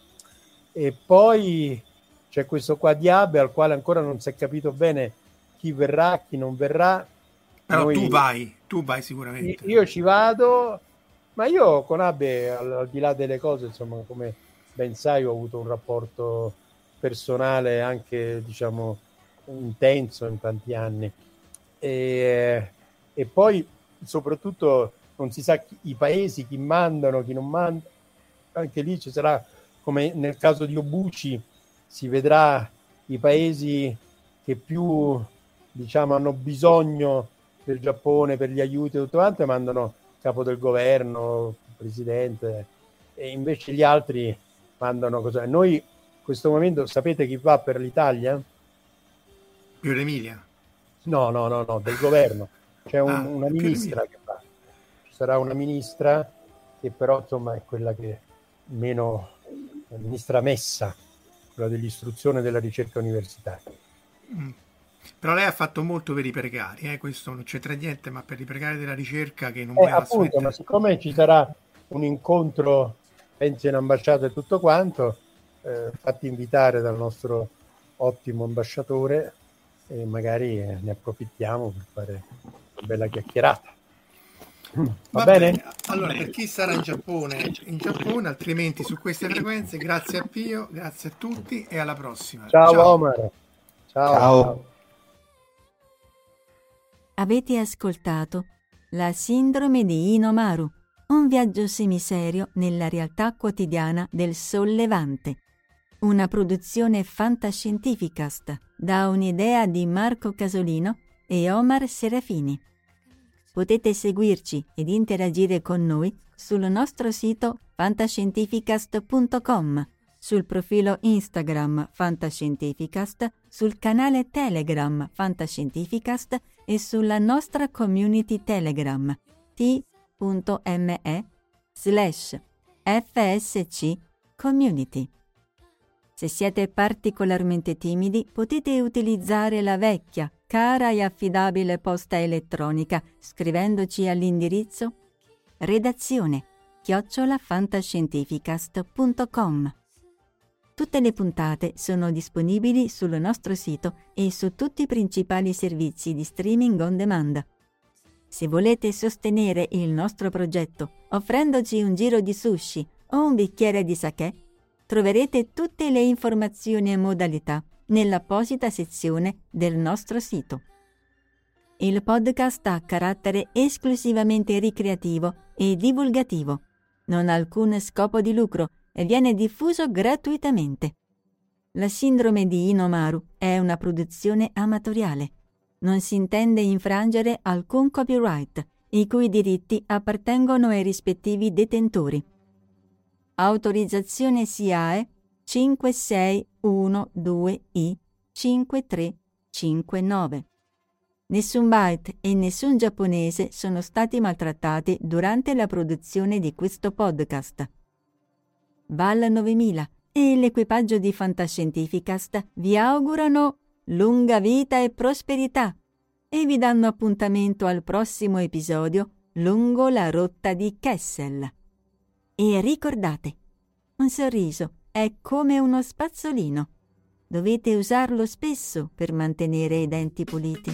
e poi c'è questo qua di Abe al quale ancora non si è capito bene chi verrà, chi non verrà. Però Noi- tu vai, tu vai sicuramente. io ci vado, ma io con Abe, al, al di là delle cose, insomma, come ben sai, ho avuto un rapporto personale anche, diciamo, intenso in tanti anni. E, e poi, soprattutto, non si sa chi- i paesi, chi mandano, chi non manda. Anche lì ci sarà, come nel caso di Obuchi, si vedrà i paesi che più, diciamo, hanno bisogno del Giappone per gli aiuti e tutto quanto, mandano capo del governo, presidente, e invece gli altri mandano cosa. Noi questo momento sapete chi va per l'Italia? Pio D'Emilia. No, no, no, no, del governo. C'è un- Ah, una più ministra che va. Ci sarà una ministra che però insomma è quella che meno la ministra Messa, quella dell'istruzione e della ricerca universitaria. Mm. Però lei ha fatto molto per i precari, eh? questo non c'entra niente, ma per i precari della ricerca che non Eh, appunto, ma siccome ci sarà un incontro, penso in ambasciata e tutto quanto, eh, fatti invitare dal nostro ottimo ambasciatore e magari eh, ne approfittiamo per fare una bella chiacchierata. Va, Va bene? bene. Allora, per chi sarà in Giappone, in Giappone, altrimenti su queste frequenze, grazie a Pio, grazie a tutti e alla prossima. Ciao, Omar. Ciao. Ciao. Avete ascoltato La sindrome di Inomaru, un viaggio semiserio nella realtà quotidiana del Sollevante, una produzione fantascientificast da un'idea di Marco Casolino e Omar Serafini. Potete seguirci ed interagire con noi sul nostro sito fantascientificast.com, sul profilo Instagram Fantascientificast, sul canale Telegram Fantascientificast e sulla nostra community Telegram t.me slash fsc community. Se siete particolarmente timidi potete utilizzare la vecchia, cara e affidabile posta elettronica scrivendoci all'indirizzo redazione chiocciolafantascientificast.com. Tutte le puntate sono disponibili sul nostro sito e su tutti i principali servizi di streaming on demand. Se volete sostenere il nostro progetto offrendoci un giro di sushi o un bicchiere di sake, troverete tutte le informazioni e modalità nell'apposita sezione del nostro sito. Il podcast ha carattere esclusivamente ricreativo e divulgativo. Non ha alcun scopo di lucro e viene diffuso gratuitamente. La sindrome di Inomaru è una produzione amatoriale. Non si intende infrangere alcun copyright, i cui diritti appartengono ai rispettivi detentori. Autorizzazione SIAE 5612I 5359. Nessun byte e nessun giapponese sono stati maltrattati durante la produzione di questo podcast. Val 9000 e l'equipaggio di Fantascientificast vi augurano lunga vita e prosperità e vi danno appuntamento al prossimo episodio lungo la rotta di Kessel. E ricordate, un sorriso è come uno spazzolino. Dovete usarlo spesso per mantenere i denti puliti.